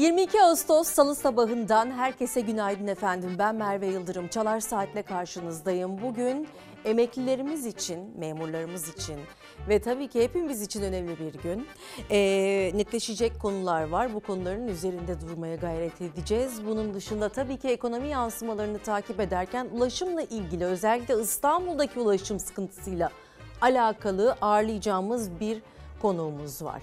22 Ağustos Salı sabahından herkese günaydın efendim. Ben Merve Yıldırım. Çalar Saat'le karşınızdayım. Bugün emeklilerimiz için, memurlarımız için ve tabii ki hepimiz için önemli bir gün. Ee, netleşecek konular var. Bu konuların üzerinde durmaya gayret edeceğiz. Bunun dışında tabii ki ekonomi yansımalarını takip ederken ulaşımla ilgili özellikle İstanbul'daki ulaşım sıkıntısıyla alakalı ağırlayacağımız bir konuğumuz var.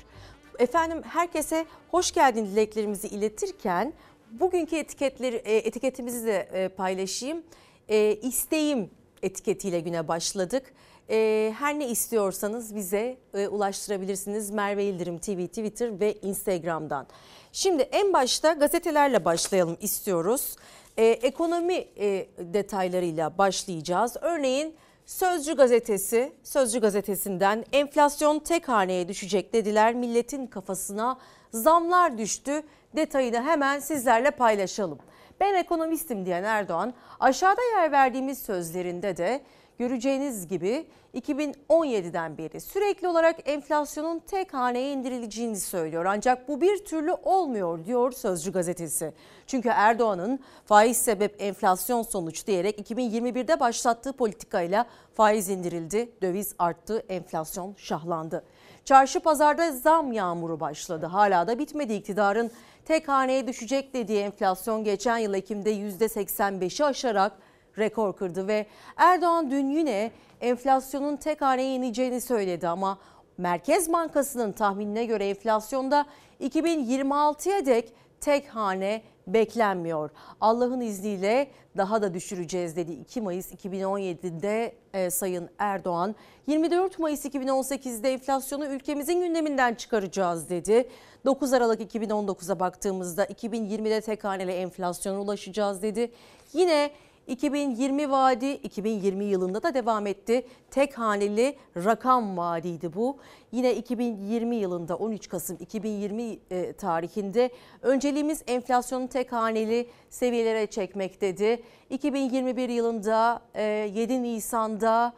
Efendim herkese hoş geldin dileklerimizi iletirken bugünkü etiketleri e, etiketimizi de e, paylaşayım. E, isteğim etiketiyle güne başladık. E, her ne istiyorsanız bize e, ulaştırabilirsiniz. Merve Yıldırım TV, Twitter ve Instagram'dan. Şimdi en başta gazetelerle başlayalım istiyoruz. E, ekonomi e, detaylarıyla başlayacağız. Örneğin Sözcü gazetesi, Sözcü gazetesinden enflasyon tek haneye düşecek dediler. Milletin kafasına zamlar düştü. Detayını hemen sizlerle paylaşalım. Ben ekonomistim diyen Erdoğan aşağıda yer verdiğimiz sözlerinde de göreceğiniz gibi 2017'den beri sürekli olarak enflasyonun tek haneye indirileceğini söylüyor. Ancak bu bir türlü olmuyor diyor Sözcü gazetesi. Çünkü Erdoğan'ın faiz sebep enflasyon sonuç diyerek 2021'de başlattığı politikayla faiz indirildi, döviz arttı, enflasyon şahlandı. Çarşı pazarda zam yağmuru başladı. Hala da bitmedi iktidarın tek haneye düşecek dediği enflasyon geçen yıl Ekim'de %85'i aşarak rekor kırdı ve Erdoğan dün yine enflasyonun tek haneye ineceğini söyledi ama Merkez Bankası'nın tahminine göre enflasyonda 2026'ya dek tek hane beklenmiyor. Allah'ın izniyle daha da düşüreceğiz dedi 2 Mayıs 2017'de e, Sayın Erdoğan. 24 Mayıs 2018'de enflasyonu ülkemizin gündeminden çıkaracağız dedi. 9 Aralık 2019'a baktığımızda 2020'de tek haneli enflasyona ulaşacağız dedi. Yine 2020 vaadi 2020 yılında da devam etti. Tek haneli rakam vaadiydi bu. Yine 2020 yılında 13 Kasım 2020 e, tarihinde önceliğimiz enflasyonu tek haneli seviyelere çekmek dedi. 2021 yılında e, 7 Nisan'da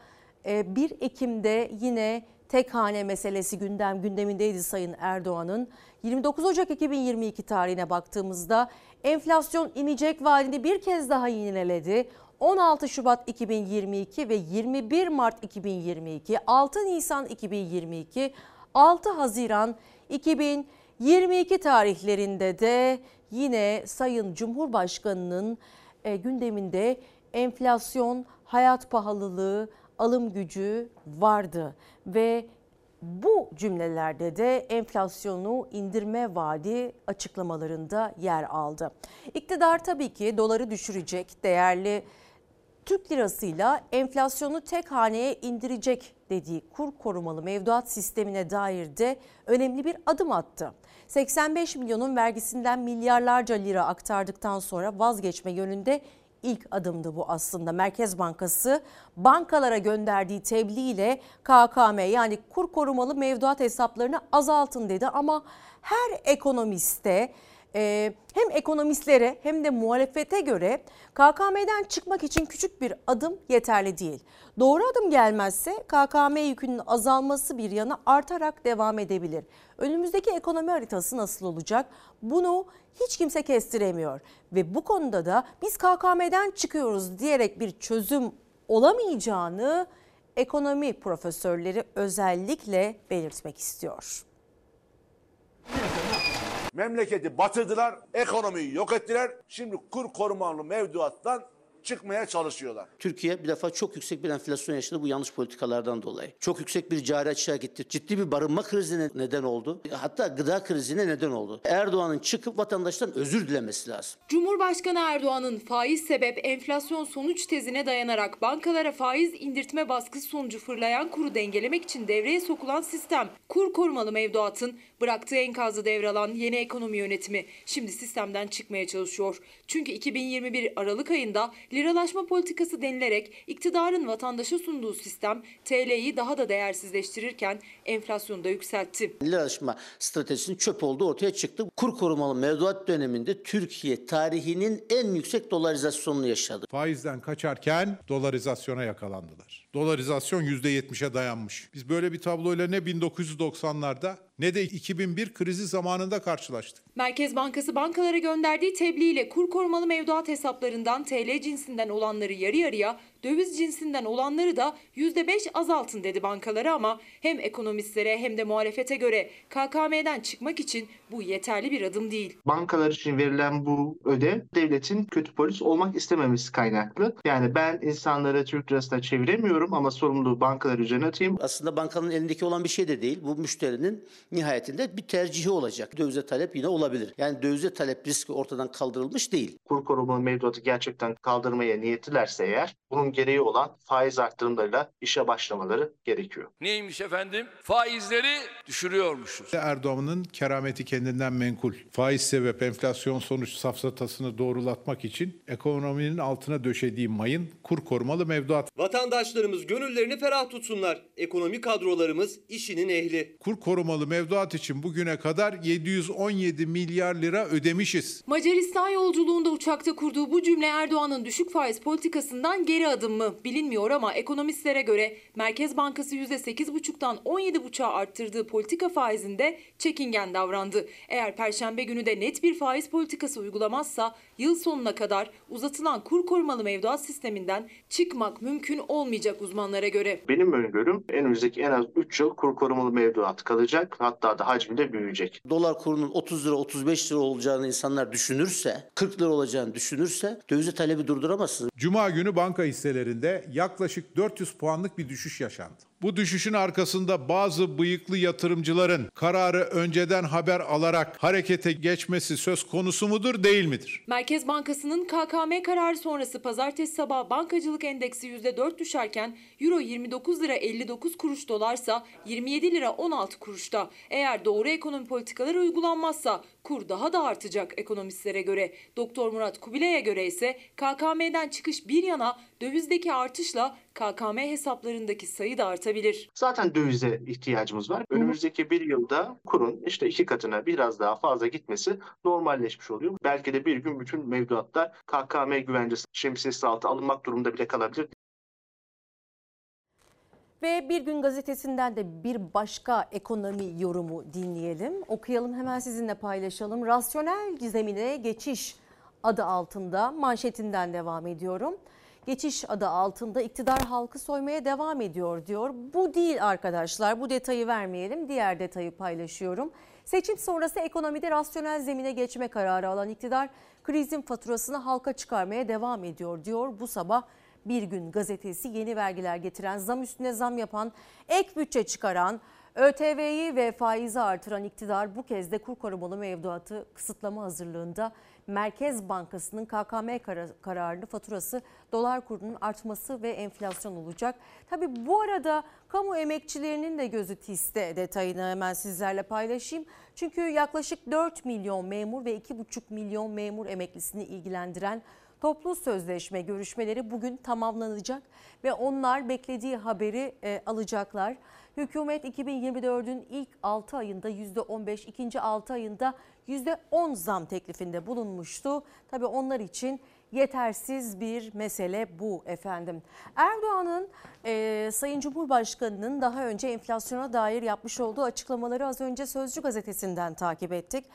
e, 1 Ekim'de yine tek hane meselesi gündem gündemindeydi Sayın Erdoğan'ın. 29 Ocak 2022 tarihine baktığımızda enflasyon inecek vaadini bir kez daha yineledi. 16 Şubat 2022 ve 21 Mart 2022, 6 Nisan 2022, 6 Haziran 2022 tarihlerinde de yine Sayın Cumhurbaşkanı'nın e, gündeminde enflasyon, hayat pahalılığı, alım gücü vardı ve bu cümlelerde de enflasyonu indirme vaadi açıklamalarında yer aldı. İktidar tabii ki doları düşürecek, değerli Türk lirasıyla enflasyonu tek haneye indirecek dediği kur korumalı mevduat sistemine dair de önemli bir adım attı. 85 milyonun vergisinden milyarlarca lira aktardıktan sonra vazgeçme yönünde ilk adımdı bu aslında. Merkez Bankası bankalara gönderdiği tebliğ ile KKM yani kur korumalı mevduat hesaplarını azaltın dedi ama her ekonomiste e, hem ekonomistlere hem de muhalefete göre KKM'den çıkmak için küçük bir adım yeterli değil. Doğru adım gelmezse KKM yükünün azalması bir yana artarak devam edebilir. Önümüzdeki ekonomi haritası nasıl olacak? Bunu hiç kimse kestiremiyor ve bu konuda da biz KKM'den çıkıyoruz diyerek bir çözüm olamayacağını ekonomi profesörleri özellikle belirtmek istiyor. Memleketi batırdılar, ekonomiyi yok ettiler. Şimdi kur korumalı mevduattan çıkmaya çalışıyorlar. Türkiye bir defa çok yüksek bir enflasyon yaşadı bu yanlış politikalardan dolayı. Çok yüksek bir cari açığa gitti. Ciddi bir barınma krizine neden oldu. Hatta gıda krizine neden oldu. Erdoğan'ın çıkıp vatandaştan özür dilemesi lazım. Cumhurbaşkanı Erdoğan'ın faiz sebep enflasyon sonuç tezine dayanarak bankalara faiz indirtme baskısı sonucu fırlayan kuru dengelemek için devreye sokulan sistem kur korumalı mevduatın bıraktığı enkazı devralan yeni ekonomi yönetimi şimdi sistemden çıkmaya çalışıyor. Çünkü 2021 Aralık ayında liralaşma politikası denilerek iktidarın vatandaşa sunduğu sistem TL'yi daha da değersizleştirirken enflasyonu da yükseltti. Liralaşma stratejisinin çöp olduğu ortaya çıktı. Kur korumalı mevduat döneminde Türkiye tarihinin en yüksek dolarizasyonunu yaşadı. Faizden kaçarken dolarizasyona yakalandılar. Dolarizasyon %70'e dayanmış. Biz böyle bir tabloyla ne 1990'larda ne de 2001 krizi zamanında karşılaştık. Merkez Bankası bankalara gönderdiği tebliğ kur korumalı mevduat hesaplarından TL cinsinden olanları yarı yarıya, döviz cinsinden olanları da %5 azaltın dedi bankalara ama hem ekonomistlere hem de muhalefete göre KKM'den çıkmak için bu yeterli bir adım değil. bankalar için verilen bu ödev devletin kötü polis olmak istememesi kaynaklı. Yani ben insanları Türk lirasına çeviremiyorum ama sorumluluğu bankalar üzerine atayım. Aslında bankanın elindeki olan bir şey de değil. Bu müşterinin nihayetinde bir tercihi olacak. Dövize talep yine olabilir. Yani dövize talep riski ortadan kaldırılmış değil. Kur korumalı mevduatı gerçekten kaldırmaya niyetlilerse eğer bunun gereği olan faiz arttırımlarıyla işe başlamaları gerekiyor. Neymiş efendim? Faizleri düşürüyormuşuz. Erdoğan'ın kerameti kendinden menkul. Faiz sebep enflasyon sonuç safsatasını doğrulatmak için ekonominin altına döşediği mayın kur korumalı mevduat. Vatandaşlarımız gönüllerini ferah tutsunlar. Ekonomi kadrolarımız işinin ehli. Kur korumalı mevduat için bugüne kadar 717 milyar lira ödemişiz. Macaristan yolculuğunda uçakta kurduğu bu cümle Erdoğan'ın düşük faiz politikasından geri adım mı bilinmiyor ama ekonomistlere göre Merkez Bankası %8,5'tan 17,5'a arttırdığı politika faizinde çekingen davrandı. Eğer perşembe günü de net bir faiz politikası uygulamazsa yıl sonuna kadar uzatılan kur korumalı mevduat sisteminden çıkmak mümkün olmayacak uzmanlara göre. Benim öngörüm önümüzdeki en az 3 yıl kur korumalı mevduat kalacak. Hatta da hacmi de büyüyecek. Dolar kurunun 30 lira 35 lira olacağını insanlar düşünürse, 40 lira olacağını düşünürse dövize talebi durduramazsınız. Cuma günü banka hisselerinde yaklaşık 400 puanlık bir düşüş yaşandı. Bu düşüşün arkasında bazı bıyıklı yatırımcıların kararı önceden haber alarak harekete geçmesi söz konusu mudur değil midir? Merkez Bankası'nın KKM kararı sonrası pazartesi sabahı bankacılık endeksi %4 düşerken Euro 29 lira 59 kuruş dolarsa 27 lira 16 kuruşta. Eğer doğru ekonomi politikaları uygulanmazsa kur daha da artacak ekonomistlere göre. Doktor Murat Kubilay'a göre ise KKM'den çıkış bir yana dövizdeki artışla KKM hesaplarındaki sayı da artabilir. Zaten dövize ihtiyacımız var. Önümüzdeki bir yılda kurun işte iki katına biraz daha fazla gitmesi normalleşmiş oluyor. Belki de bir gün bütün mevduatlar KKM güvencesi şemsiyesi altı alınmak durumunda bile kalabilir. Ve Bir Gün Gazetesi'nden de bir başka ekonomi yorumu dinleyelim. Okuyalım hemen sizinle paylaşalım. Rasyonel zemine geçiş adı altında manşetinden devam ediyorum. Geçiş adı altında iktidar halkı soymaya devam ediyor diyor. Bu değil arkadaşlar bu detayı vermeyelim diğer detayı paylaşıyorum. Seçim sonrası ekonomide rasyonel zemine geçme kararı alan iktidar krizin faturasını halka çıkarmaya devam ediyor diyor. Bu sabah bir gün gazetesi yeni vergiler getiren, zam üstüne zam yapan, ek bütçe çıkaran, ÖTV'yi ve faizi artıran iktidar bu kez de kur korumalı mevduatı kısıtlama hazırlığında Merkez Bankası'nın KKM kararını faturası dolar kurunun artması ve enflasyon olacak. Tabi bu arada kamu emekçilerinin de gözü tiste detayını hemen sizlerle paylaşayım. Çünkü yaklaşık 4 milyon memur ve 2,5 milyon memur emeklisini ilgilendiren Toplu sözleşme görüşmeleri bugün tamamlanacak ve onlar beklediği haberi e, alacaklar. Hükümet 2024'ün ilk 6 ayında %15, ikinci 6 ayında %10 zam teklifinde bulunmuştu. Tabii onlar için yetersiz bir mesele bu efendim. Erdoğan'ın e, Sayın Cumhurbaşkanı'nın daha önce enflasyona dair yapmış olduğu açıklamaları az önce Sözcü gazetesinden takip ettik.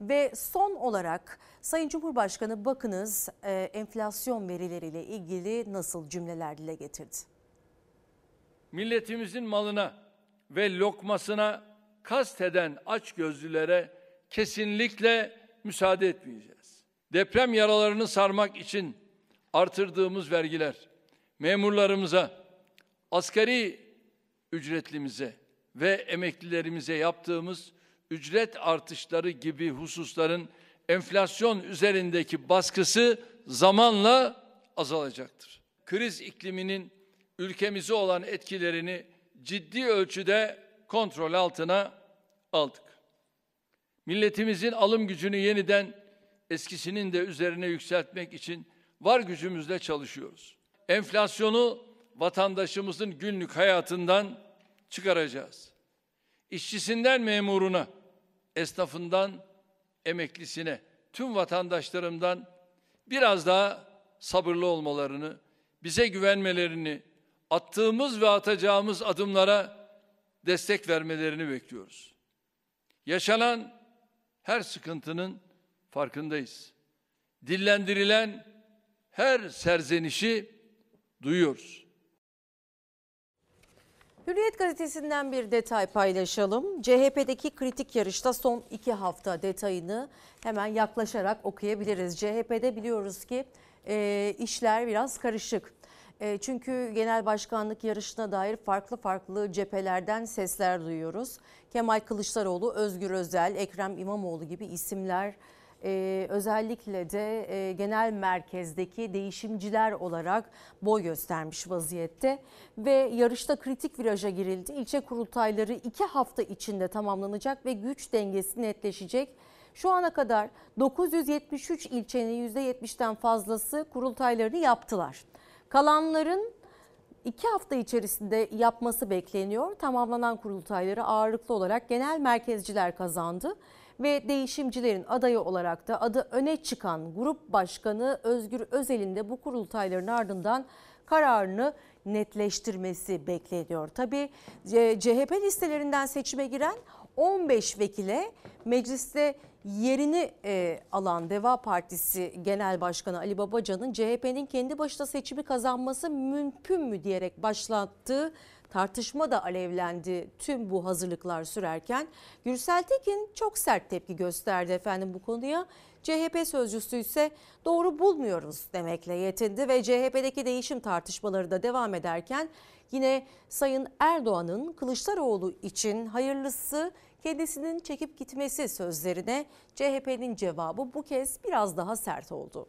Ve son olarak Sayın Cumhurbaşkanı bakınız e, enflasyon verileriyle ilgili nasıl cümleler dile getirdi. Milletimizin malına ve lokmasına kasteden açgözlülere kesinlikle müsaade etmeyeceğiz. Deprem yaralarını sarmak için artırdığımız vergiler memurlarımıza, asgari ücretlimize ve emeklilerimize yaptığımız ücret artışları gibi hususların enflasyon üzerindeki baskısı zamanla azalacaktır. Kriz ikliminin ülkemize olan etkilerini ciddi ölçüde kontrol altına aldık. Milletimizin alım gücünü yeniden eskisinin de üzerine yükseltmek için var gücümüzle çalışıyoruz. Enflasyonu vatandaşımızın günlük hayatından çıkaracağız. İşçisinden memuruna, esnafından emeklisine, tüm vatandaşlarımdan biraz daha sabırlı olmalarını, bize güvenmelerini, attığımız ve atacağımız adımlara destek vermelerini bekliyoruz. Yaşanan her sıkıntının farkındayız. Dillendirilen her serzenişi duyuyoruz. Hürriyet gazetesinden bir detay paylaşalım. CHP'deki kritik yarışta son iki hafta detayını hemen yaklaşarak okuyabiliriz. CHP'de biliyoruz ki e, işler biraz karışık. E, çünkü genel başkanlık yarışına dair farklı farklı cephelerden sesler duyuyoruz. Kemal Kılıçdaroğlu, Özgür Özel, Ekrem İmamoğlu gibi isimler e, özellikle de e, genel merkezdeki değişimciler olarak boy göstermiş vaziyette ve yarışta kritik viraja girildi. İlçe kurultayları iki hafta içinde tamamlanacak ve güç dengesi netleşecek. Şu ana kadar 973 ilçenin %70'den fazlası kurultaylarını yaptılar. Kalanların iki hafta içerisinde yapması bekleniyor. Tamamlanan kurultayları ağırlıklı olarak genel merkezciler kazandı ve değişimcilerin adayı olarak da adı öne çıkan Grup Başkanı Özgür Özel'in de bu kurultayların ardından kararını netleştirmesi bekleniyor. Tabii e, CHP listelerinden seçime giren 15 vekile mecliste yerini e, alan Deva Partisi Genel Başkanı Ali Babacan'ın CHP'nin kendi başına seçimi kazanması mümkün mü diyerek başlattığı tartışma da alevlendi tüm bu hazırlıklar sürerken. Gürsel Tekin çok sert tepki gösterdi efendim bu konuya. CHP sözcüsü ise doğru bulmuyoruz demekle yetindi ve CHP'deki değişim tartışmaları da devam ederken yine Sayın Erdoğan'ın Kılıçdaroğlu için hayırlısı kendisinin çekip gitmesi sözlerine CHP'nin cevabı bu kez biraz daha sert oldu.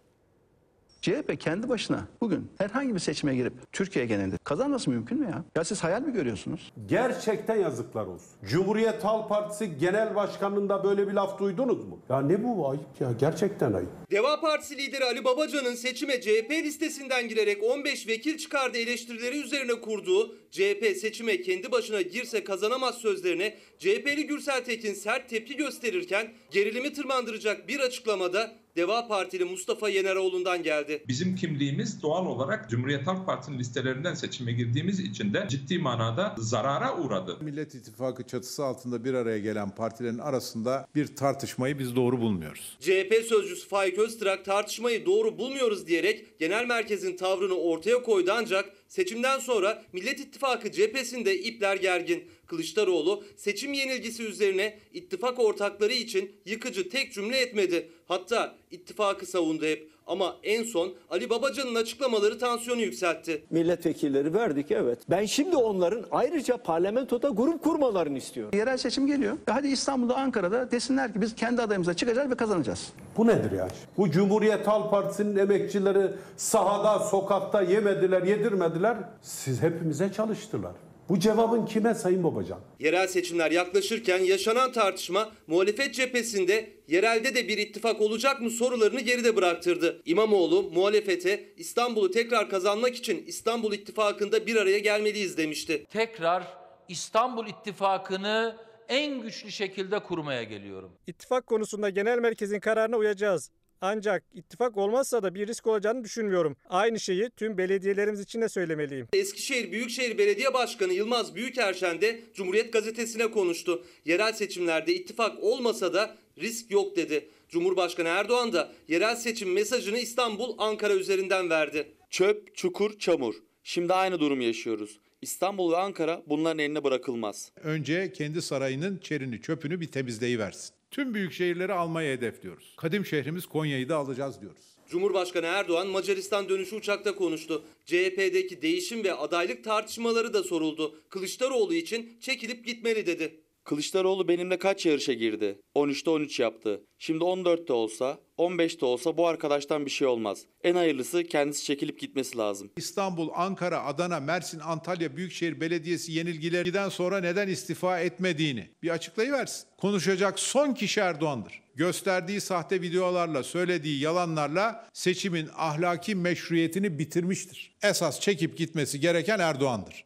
CHP kendi başına bugün herhangi bir seçime girip Türkiye genelinde kazanması mümkün mü ya? Ya siz hayal mi görüyorsunuz? Gerçekten yazıklar olsun. Cumhuriyet Halk Partisi Genel Başkanı'nda böyle bir laf duydunuz mu? Ya ne bu ayıp ya gerçekten ayıp. Deva Partisi lideri Ali Babacan'ın seçime CHP listesinden girerek 15 vekil çıkardı eleştirileri üzerine kurduğu CHP seçime kendi başına girse kazanamaz sözlerine CHP'li Gürsel Tekin sert tepki gösterirken gerilimi tırmandıracak bir açıklamada Deva Partili Mustafa Yeneroğlu'ndan geldi. Bizim kimliğimiz doğal olarak Cumhuriyet Halk Partisi'nin listelerinden seçime girdiğimiz için de ciddi manada zarara uğradı. Millet İttifakı çatısı altında bir araya gelen partilerin arasında bir tartışmayı biz doğru bulmuyoruz. CHP sözcüsü Faik Öztrak tartışmayı doğru bulmuyoruz diyerek genel merkezin tavrını ortaya koydu ancak seçimden sonra Millet İttifakı cephesinde ipler gergin. Kılıçdaroğlu seçim yenilgisi üzerine ittifak ortakları için yıkıcı tek cümle etmedi. Hatta ittifakı savundu hep. Ama en son Ali Babacan'ın açıklamaları tansiyonu yükseltti. Milletvekilleri verdik evet. Ben şimdi onların ayrıca parlamentoda grup kurmalarını istiyorum. Yerel seçim geliyor. E Hadi İstanbul'da, Ankara'da desinler ki biz kendi adayımıza çıkacağız ve kazanacağız. Bu nedir ya? Bu Cumhuriyet Halk Partisi'nin emekçileri sahada, sokakta yemediler, yedirmediler. Siz hepimize çalıştılar. Bu cevabın kime Sayın Babacan? Yerel seçimler yaklaşırken yaşanan tartışma muhalefet cephesinde yerelde de bir ittifak olacak mı sorularını geride bıraktırdı. İmamoğlu muhalefete İstanbul'u tekrar kazanmak için İstanbul İttifakı'nda bir araya gelmeliyiz demişti. Tekrar İstanbul İttifakı'nı en güçlü şekilde kurmaya geliyorum. İttifak konusunda genel merkezin kararına uyacağız. Ancak ittifak olmazsa da bir risk olacağını düşünmüyorum. Aynı şeyi tüm belediyelerimiz için de söylemeliyim. Eskişehir Büyükşehir Belediye Başkanı Yılmaz Büyükerşen de Cumhuriyet Gazetesi'ne konuştu. Yerel seçimlerde ittifak olmasa da risk yok dedi. Cumhurbaşkanı Erdoğan da yerel seçim mesajını İstanbul, Ankara üzerinden verdi. Çöp, çukur, çamur. Şimdi aynı durum yaşıyoruz. İstanbul ve Ankara bunların eline bırakılmaz. Önce kendi sarayının çerini çöpünü bir temizleyiversin. Tüm büyük şehirleri almayı hedefliyoruz. Kadim şehrimiz Konya'yı da alacağız diyoruz. Cumhurbaşkanı Erdoğan Macaristan dönüşü uçakta konuştu. CHP'deki değişim ve adaylık tartışmaları da soruldu. Kılıçdaroğlu için çekilip gitmeli dedi. Kılıçdaroğlu benimle kaç yarışa girdi? 13'te 13 yaptı. Şimdi 14'te olsa, 15'te olsa bu arkadaştan bir şey olmaz. En hayırlısı kendisi çekilip gitmesi lazım. İstanbul, Ankara, Adana, Mersin, Antalya Büyükşehir Belediyesi yenilgilerden sonra neden istifa etmediğini bir açıklayıversin. Konuşacak son kişi Erdoğan'dır. Gösterdiği sahte videolarla, söylediği yalanlarla seçimin ahlaki meşruiyetini bitirmiştir. Esas çekip gitmesi gereken Erdoğan'dır.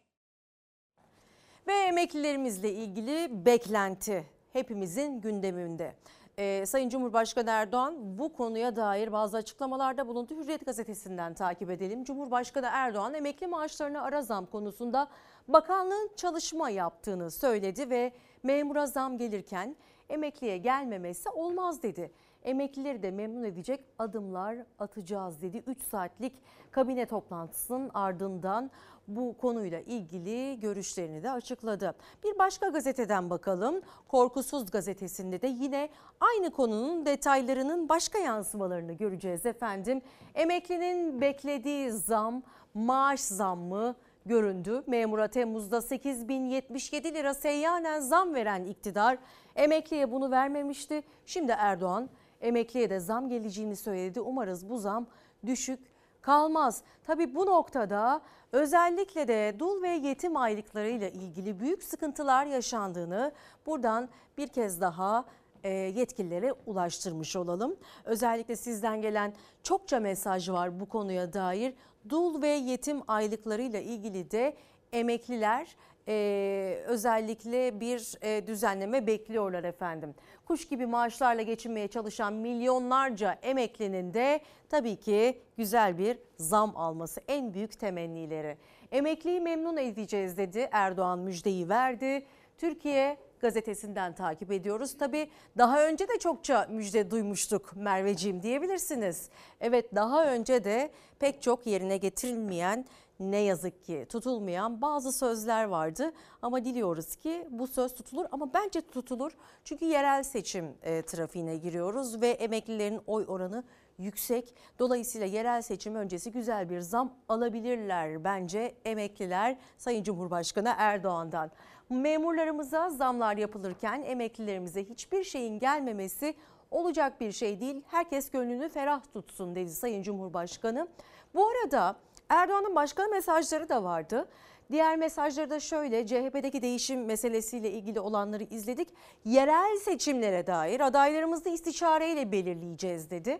Ve emeklilerimizle ilgili beklenti hepimizin gündeminde. e, Sayın Cumhurbaşkanı Erdoğan bu konuya dair bazı açıklamalarda bulundu. Hürriyet gazetesinden takip edelim. Cumhurbaşkanı Erdoğan emekli maaşlarına ara zam konusunda bakanlığın çalışma yaptığını söyledi ve memura zam gelirken emekliye gelmemesi olmaz dedi. Emeklileri de memnun edecek adımlar atacağız dedi. 3 saatlik kabine toplantısının ardından bu konuyla ilgili görüşlerini de açıkladı. Bir başka gazeteden bakalım. Korkusuz gazetesinde de yine aynı konunun detaylarının başka yansımalarını göreceğiz efendim. Emeklinin beklediği zam maaş zammı göründü. Memura Temmuz'da 8077 lira seyyanen zam veren iktidar emekliye bunu vermemişti. Şimdi Erdoğan emekliye de zam geleceğini söyledi. Umarız bu zam düşük kalmaz. Tabi bu noktada özellikle de dul ve yetim aylıklarıyla ilgili büyük sıkıntılar yaşandığını buradan bir kez daha e, yetkililere ulaştırmış olalım. Özellikle sizden gelen çokça mesaj var bu konuya dair. Dul ve yetim aylıklarıyla ilgili de emekliler e, özellikle bir e, düzenleme bekliyorlar efendim. Kuş gibi maaşlarla geçinmeye çalışan milyonlarca emeklinin de tabii ki güzel bir zam alması en büyük temennileri. Emekliyi memnun edeceğiz dedi Erdoğan müjdeyi verdi. Türkiye gazetesinden takip ediyoruz. Tabii daha önce de çokça müjde duymuştuk Merveciğim diyebilirsiniz. Evet daha önce de pek çok yerine getirilmeyen ne yazık ki tutulmayan bazı sözler vardı ama diliyoruz ki bu söz tutulur ama bence tutulur çünkü yerel seçim e, trafiğine giriyoruz ve emeklilerin oy oranı yüksek. Dolayısıyla yerel seçim öncesi güzel bir zam alabilirler bence emekliler Sayın Cumhurbaşkanı Erdoğan'dan. Memurlarımıza zamlar yapılırken emeklilerimize hiçbir şeyin gelmemesi olacak bir şey değil. Herkes gönlünü ferah tutsun dedi Sayın Cumhurbaşkanı. Bu arada Erdoğan'ın başka mesajları da vardı. Diğer mesajları da şöyle CHP'deki değişim meselesiyle ilgili olanları izledik. Yerel seçimlere dair adaylarımızı istişareyle belirleyeceğiz dedi.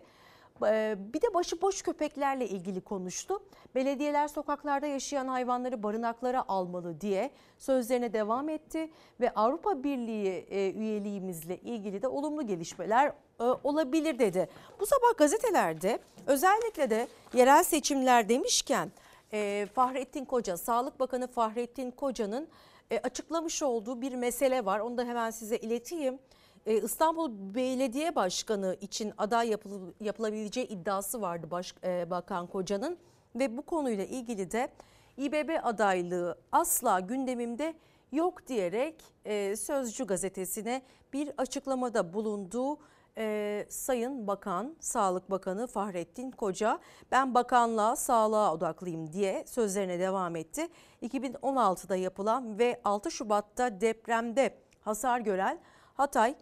Bir de başıboş köpeklerle ilgili konuştu. Belediyeler sokaklarda yaşayan hayvanları barınaklara almalı diye sözlerine devam etti ve Avrupa Birliği üyeliğimizle ilgili de olumlu gelişmeler olabilir dedi. Bu sabah gazetelerde özellikle de yerel seçimler demişken Fahrettin Koca, Sağlık Bakanı Fahrettin Koca'nın açıklamış olduğu bir mesele var. Onu da hemen size ileteyim. E, İstanbul Belediye Başkanı için aday yapıl- yapılabileceği iddiası vardı baş, e, Bakan Koca'nın ve bu konuyla ilgili de İBB adaylığı asla gündemimde yok diyerek e, Sözcü gazetesine bir açıklamada bulunduğu e, Sayın Bakan, Sağlık Bakanı Fahrettin Koca ben bakanlığa, sağlığa odaklıyım diye sözlerine devam etti. 2016'da yapılan ve 6 Şubat'ta depremde hasar gören Hatay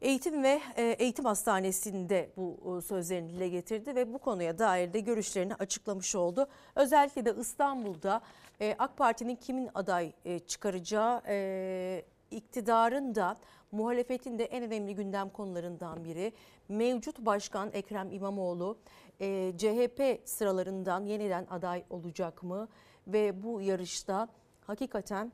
Eğitim ve e, Eğitim Hastanesi'nde bu sözlerini dile getirdi ve bu konuya dair de görüşlerini açıklamış oldu. Özellikle de İstanbul'da e, AK Parti'nin kimin aday e, çıkaracağı iktidarın da muhalefetin de en önemli gündem konularından biri. Mevcut Başkan Ekrem İmamoğlu CHP sıralarından yeniden aday olacak mı? Ve bu yarışta hakikaten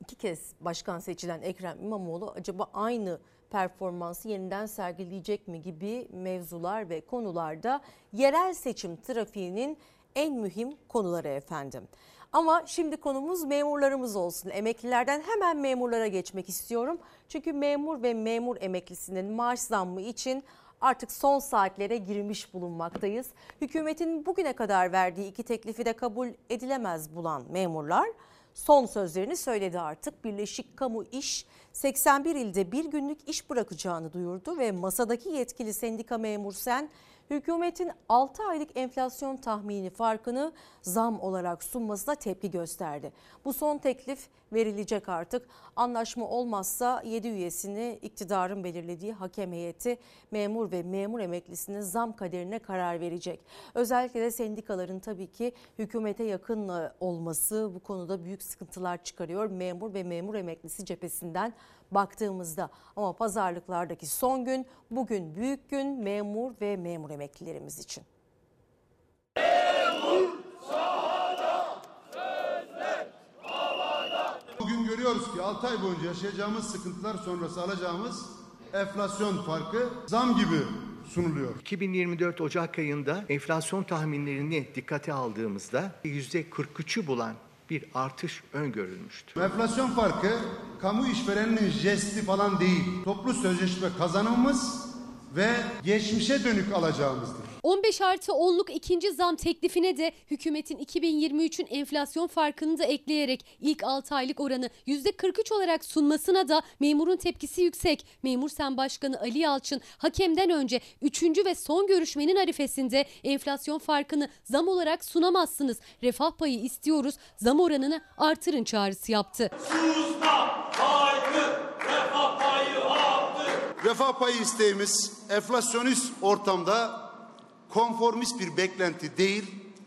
iki kez başkan seçilen Ekrem İmamoğlu acaba aynı performansı yeniden sergileyecek mi gibi mevzular ve konularda yerel seçim trafiğinin en mühim konuları efendim. Ama şimdi konumuz memurlarımız olsun. Emeklilerden hemen memurlara geçmek istiyorum. Çünkü memur ve memur emeklisinin maaş zammı için artık son saatlere girmiş bulunmaktayız. Hükümetin bugüne kadar verdiği iki teklifi de kabul edilemez bulan memurlar son sözlerini söyledi artık. Birleşik Kamu İş 81 ilde bir günlük iş bırakacağını duyurdu ve masadaki yetkili sendika memur sen hükümetin 6 aylık enflasyon tahmini farkını zam olarak sunmasına tepki gösterdi. Bu son teklif verilecek artık. Anlaşma olmazsa 7 üyesini iktidarın belirlediği hakem heyeti memur ve memur emeklisinin zam kaderine karar verecek. Özellikle de sendikaların tabii ki hükümete yakın olması bu konuda büyük sıkıntılar çıkarıyor. Memur ve memur emeklisi cephesinden baktığımızda ama pazarlıklardaki son gün bugün büyük gün memur ve memur emeklilerimiz için. Bugün görüyoruz ki 6 ay boyunca yaşayacağımız sıkıntılar sonrası alacağımız enflasyon farkı zam gibi sunuluyor. 2024 Ocak ayında enflasyon tahminlerini dikkate aldığımızda %43'ü bulan bir artış öngörülmüştü. Enflasyon farkı kamu işvereninin jesti falan değil. Toplu sözleşme kazanımımız ve geçmişe dönük alacağımızdır. 15 artı 10'luk ikinci zam teklifine de hükümetin 2023'ün enflasyon farkını da ekleyerek ilk 6 aylık oranı %43 olarak sunmasına da memurun tepkisi yüksek. Memur Sen Başkanı Ali Yalçın hakemden önce 3. ve son görüşmenin arifesinde enflasyon farkını zam olarak sunamazsınız. Refah payı istiyoruz zam oranını artırın çağrısı yaptı. Susma, haykır, refah payı arttır. Refah payı isteğimiz enflasyonist ortamda konformist bir beklenti değil,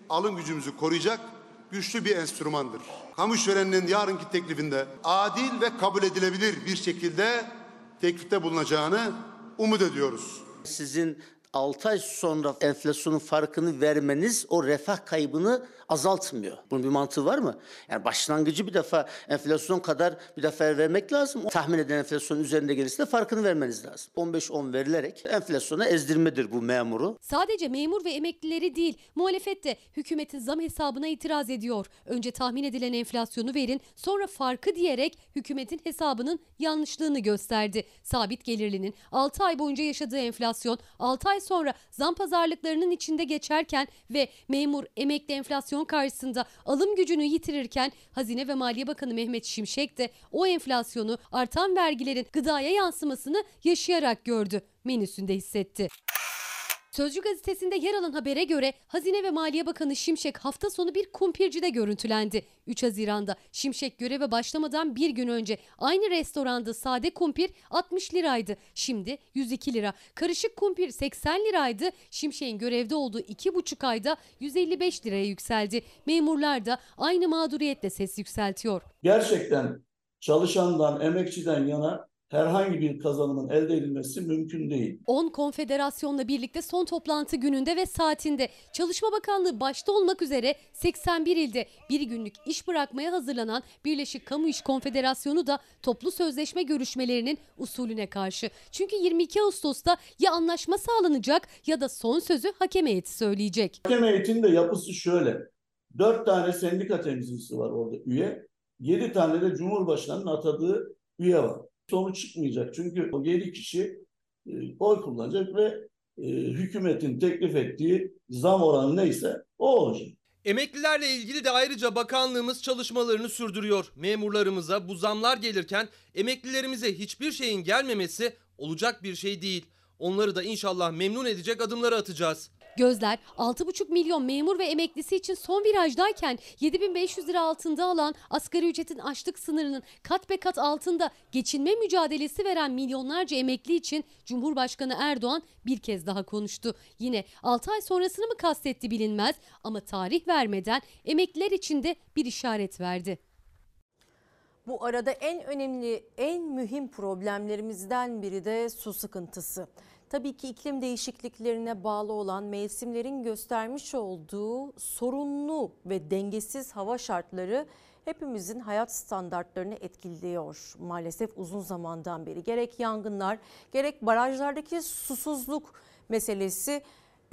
alım gücümüzü koruyacak güçlü bir enstrümandır. Kamu işvereninin yarınki teklifinde adil ve kabul edilebilir bir şekilde teklifte bulunacağını umut ediyoruz. Sizin 6 ay sonra enflasyonun farkını vermeniz o refah kaybını azaltmıyor. Bunun bir mantığı var mı? Yani başlangıcı bir defa enflasyon kadar bir defa vermek lazım. Tahmin edilen enflasyonun üzerinde gelirse de farkını vermeniz lazım. 15-10 verilerek enflasyona ezdirmedir bu memuru. Sadece memur ve emeklileri değil, muhalefet de hükümetin zam hesabına itiraz ediyor. Önce tahmin edilen enflasyonu verin, sonra farkı diyerek hükümetin hesabının yanlışlığını gösterdi. Sabit gelirlinin 6 ay boyunca yaşadığı enflasyon 6 ay sonra zam pazarlıklarının içinde geçerken ve memur emekli enflasyon karşısında alım gücünü yitirirken Hazine ve Maliye Bakanı Mehmet Şimşek de o enflasyonu artan vergilerin gıdaya yansımasını yaşayarak gördü, menüsünde hissetti. Sözcü gazetesinde yer alan habere göre Hazine ve Maliye Bakanı Şimşek hafta sonu bir kumpircide görüntülendi. 3 Haziran'da Şimşek göreve başlamadan bir gün önce aynı restoranda sade kumpir 60 liraydı. Şimdi 102 lira. Karışık kumpir 80 liraydı. Şimşek'in görevde olduğu 2,5 ayda 155 liraya yükseldi. Memurlar da aynı mağduriyetle ses yükseltiyor. Gerçekten çalışandan, emekçiden yana herhangi bir kazanımın elde edilmesi mümkün değil. 10 konfederasyonla birlikte son toplantı gününde ve saatinde Çalışma Bakanlığı başta olmak üzere 81 ilde bir günlük iş bırakmaya hazırlanan Birleşik Kamu İş Konfederasyonu da toplu sözleşme görüşmelerinin usulüne karşı. Çünkü 22 Ağustos'ta ya anlaşma sağlanacak ya da son sözü hakem heyeti söyleyecek. Hakem heyetinin de yapısı şöyle. 4 tane sendika temsilcisi var orada üye. 7 tane de Cumhurbaşkanı'nın atadığı üye var sonuç çıkmayacak. Çünkü o 7 kişi e, oy kullanacak ve e, hükümetin teklif ettiği zam oranı neyse o olacak. Emeklilerle ilgili de ayrıca bakanlığımız çalışmalarını sürdürüyor. Memurlarımıza bu zamlar gelirken emeklilerimize hiçbir şeyin gelmemesi olacak bir şey değil. Onları da inşallah memnun edecek adımları atacağız. Gözler 6,5 milyon memur ve emeklisi için son virajdayken 7500 lira altında alan asgari ücretin açlık sınırının kat be kat altında geçinme mücadelesi veren milyonlarca emekli için Cumhurbaşkanı Erdoğan bir kez daha konuştu. Yine 6 ay sonrasını mı kastetti bilinmez ama tarih vermeden emekliler için de bir işaret verdi. Bu arada en önemli, en mühim problemlerimizden biri de su sıkıntısı. Tabii ki iklim değişikliklerine bağlı olan mevsimlerin göstermiş olduğu sorunlu ve dengesiz hava şartları hepimizin hayat standartlarını etkiliyor maalesef uzun zamandan beri. Gerek yangınlar gerek barajlardaki susuzluk meselesi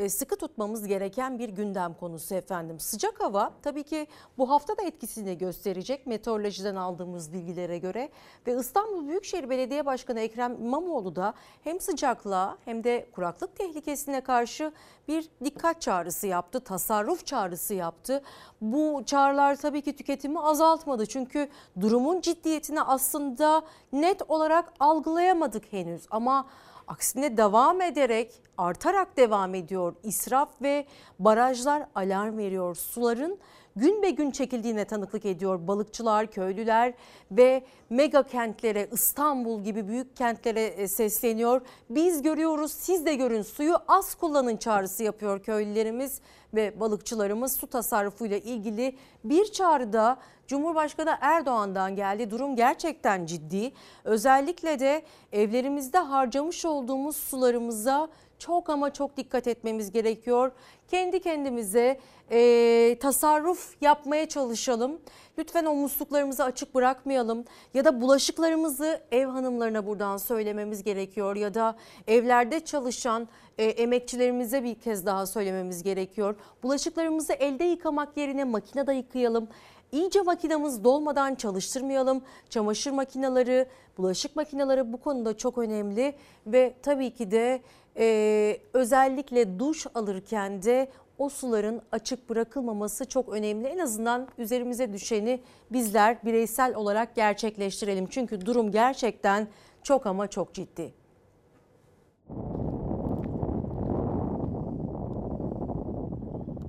sıkı tutmamız gereken bir gündem konusu efendim. Sıcak hava tabii ki bu hafta da etkisini gösterecek meteorolojiden aldığımız bilgilere göre ve İstanbul Büyükşehir Belediye Başkanı Ekrem İmamoğlu da hem sıcaklığa hem de kuraklık tehlikesine karşı bir dikkat çağrısı yaptı, tasarruf çağrısı yaptı. Bu çağrılar tabii ki tüketimi azaltmadı çünkü durumun ciddiyetini aslında net olarak algılayamadık henüz ama Aksine devam ederek artarak devam ediyor. İsraf ve barajlar alarm veriyor. Suların gün be gün çekildiğine tanıklık ediyor. Balıkçılar, köylüler ve mega kentlere İstanbul gibi büyük kentlere e, sesleniyor. Biz görüyoruz siz de görün suyu az kullanın çağrısı yapıyor köylülerimiz ve balıkçılarımız su tasarrufuyla ilgili bir çağrıda Cumhurbaşkanı Erdoğan'dan geldi. Durum gerçekten ciddi. Özellikle de evlerimizde harcamış olduğumuz sularımıza çok ama çok dikkat etmemiz gerekiyor. Kendi kendimize e, tasarruf yapmaya çalışalım. Lütfen o musluklarımızı açık bırakmayalım ya da bulaşıklarımızı ev hanımlarına buradan söylememiz gerekiyor ya da evlerde çalışan e, emekçilerimize bir kez daha söylememiz gerekiyor. Bulaşıklarımızı elde yıkamak yerine makinede yıkayalım. İyice makinamız dolmadan çalıştırmayalım. Çamaşır makineleri, bulaşık makineleri bu konuda çok önemli ve tabii ki de e, özellikle duş alırken de o suların açık bırakılmaması çok önemli. En azından üzerimize düşeni bizler bireysel olarak gerçekleştirelim. Çünkü durum gerçekten çok ama çok ciddi.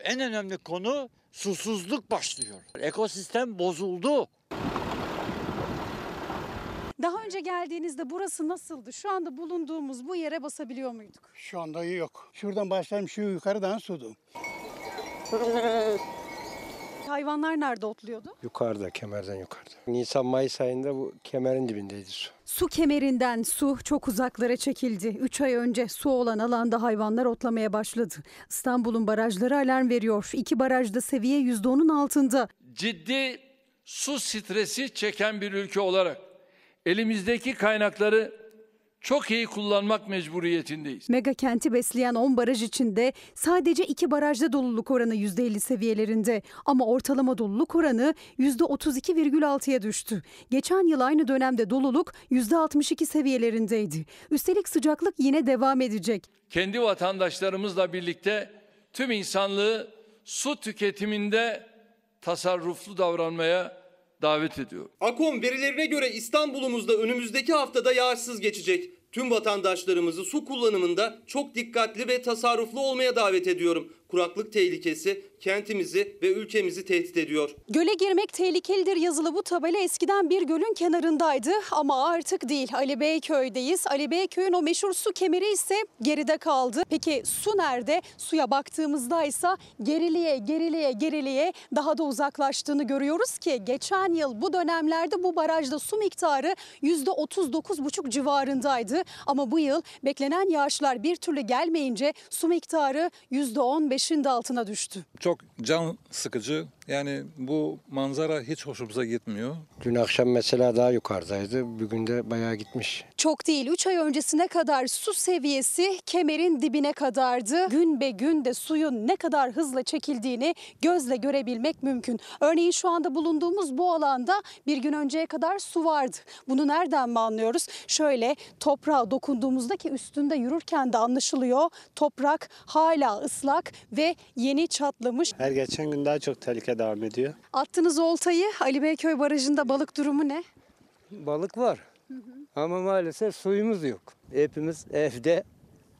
En önemli konu susuzluk başlıyor. Ekosistem bozuldu. Daha önce geldiğinizde burası nasıldı? Şu anda bulunduğumuz bu yere basabiliyor muyduk? Şu anda yok. Şuradan başlayayım şu yukarıdan sudu. Hayvanlar nerede otluyordu? Yukarıda, kemerden yukarıda. Nisan-Mayıs ayında bu kemerin dibindeydi su. Su kemerinden su çok uzaklara çekildi. 3 ay önce su olan alanda hayvanlar otlamaya başladı. İstanbul'un barajları alarm veriyor. İki barajda seviye %10'un altında. Ciddi su stresi çeken bir ülke olarak elimizdeki kaynakları çok iyi kullanmak mecburiyetindeyiz. Mega kenti besleyen 10 baraj içinde sadece 2 barajda doluluk oranı %50 seviyelerinde ama ortalama doluluk oranı %32,6'ya düştü. Geçen yıl aynı dönemde doluluk %62 seviyelerindeydi. Üstelik sıcaklık yine devam edecek. Kendi vatandaşlarımızla birlikte tüm insanlığı su tüketiminde tasarruflu davranmaya davet ediyor. Akom verilerine göre İstanbul'umuzda önümüzdeki haftada yağışsız geçecek. Tüm vatandaşlarımızı su kullanımında çok dikkatli ve tasarruflu olmaya davet ediyorum. Kuraklık tehlikesi kentimizi ve ülkemizi tehdit ediyor. Göle girmek tehlikelidir yazılı bu tabela eskiden bir gölün kenarındaydı ama artık değil. Ali Beyköy'deyiz. Ali Beyköy'ün o meşhur su kemeri ise geride kaldı. Peki su nerede? Suya baktığımızda ise geriliğe geriliğe geriliğe daha da uzaklaştığını görüyoruz ki geçen yıl bu dönemlerde bu barajda su miktarı %39,5 civarındaydı. Ama bu yıl beklenen yağışlar bir türlü gelmeyince su miktarı %15'in de altına düştü. Çok can sıkıcı. Yani bu manzara hiç hoşumuza gitmiyor. Dün akşam mesela daha yukarıdaydı. Bugün de bayağı gitmiş. Çok değil 3 ay öncesine kadar su seviyesi kemerin dibine kadardı. Gün be gün de suyun ne kadar hızla çekildiğini gözle görebilmek mümkün. Örneğin şu anda bulunduğumuz bu alanda bir gün önceye kadar su vardı. Bunu nereden mi anlıyoruz? Şöyle toprağa dokunduğumuzda ki üstünde yürürken de anlaşılıyor. Toprak hala ıslak ve yeni çatlamış. Her geçen gün daha çok tehlike devam ediyor. Attınız oltayı Ali Beyköy Barajı'nda balık durumu ne? Balık var ama maalesef suyumuz yok. Hepimiz evde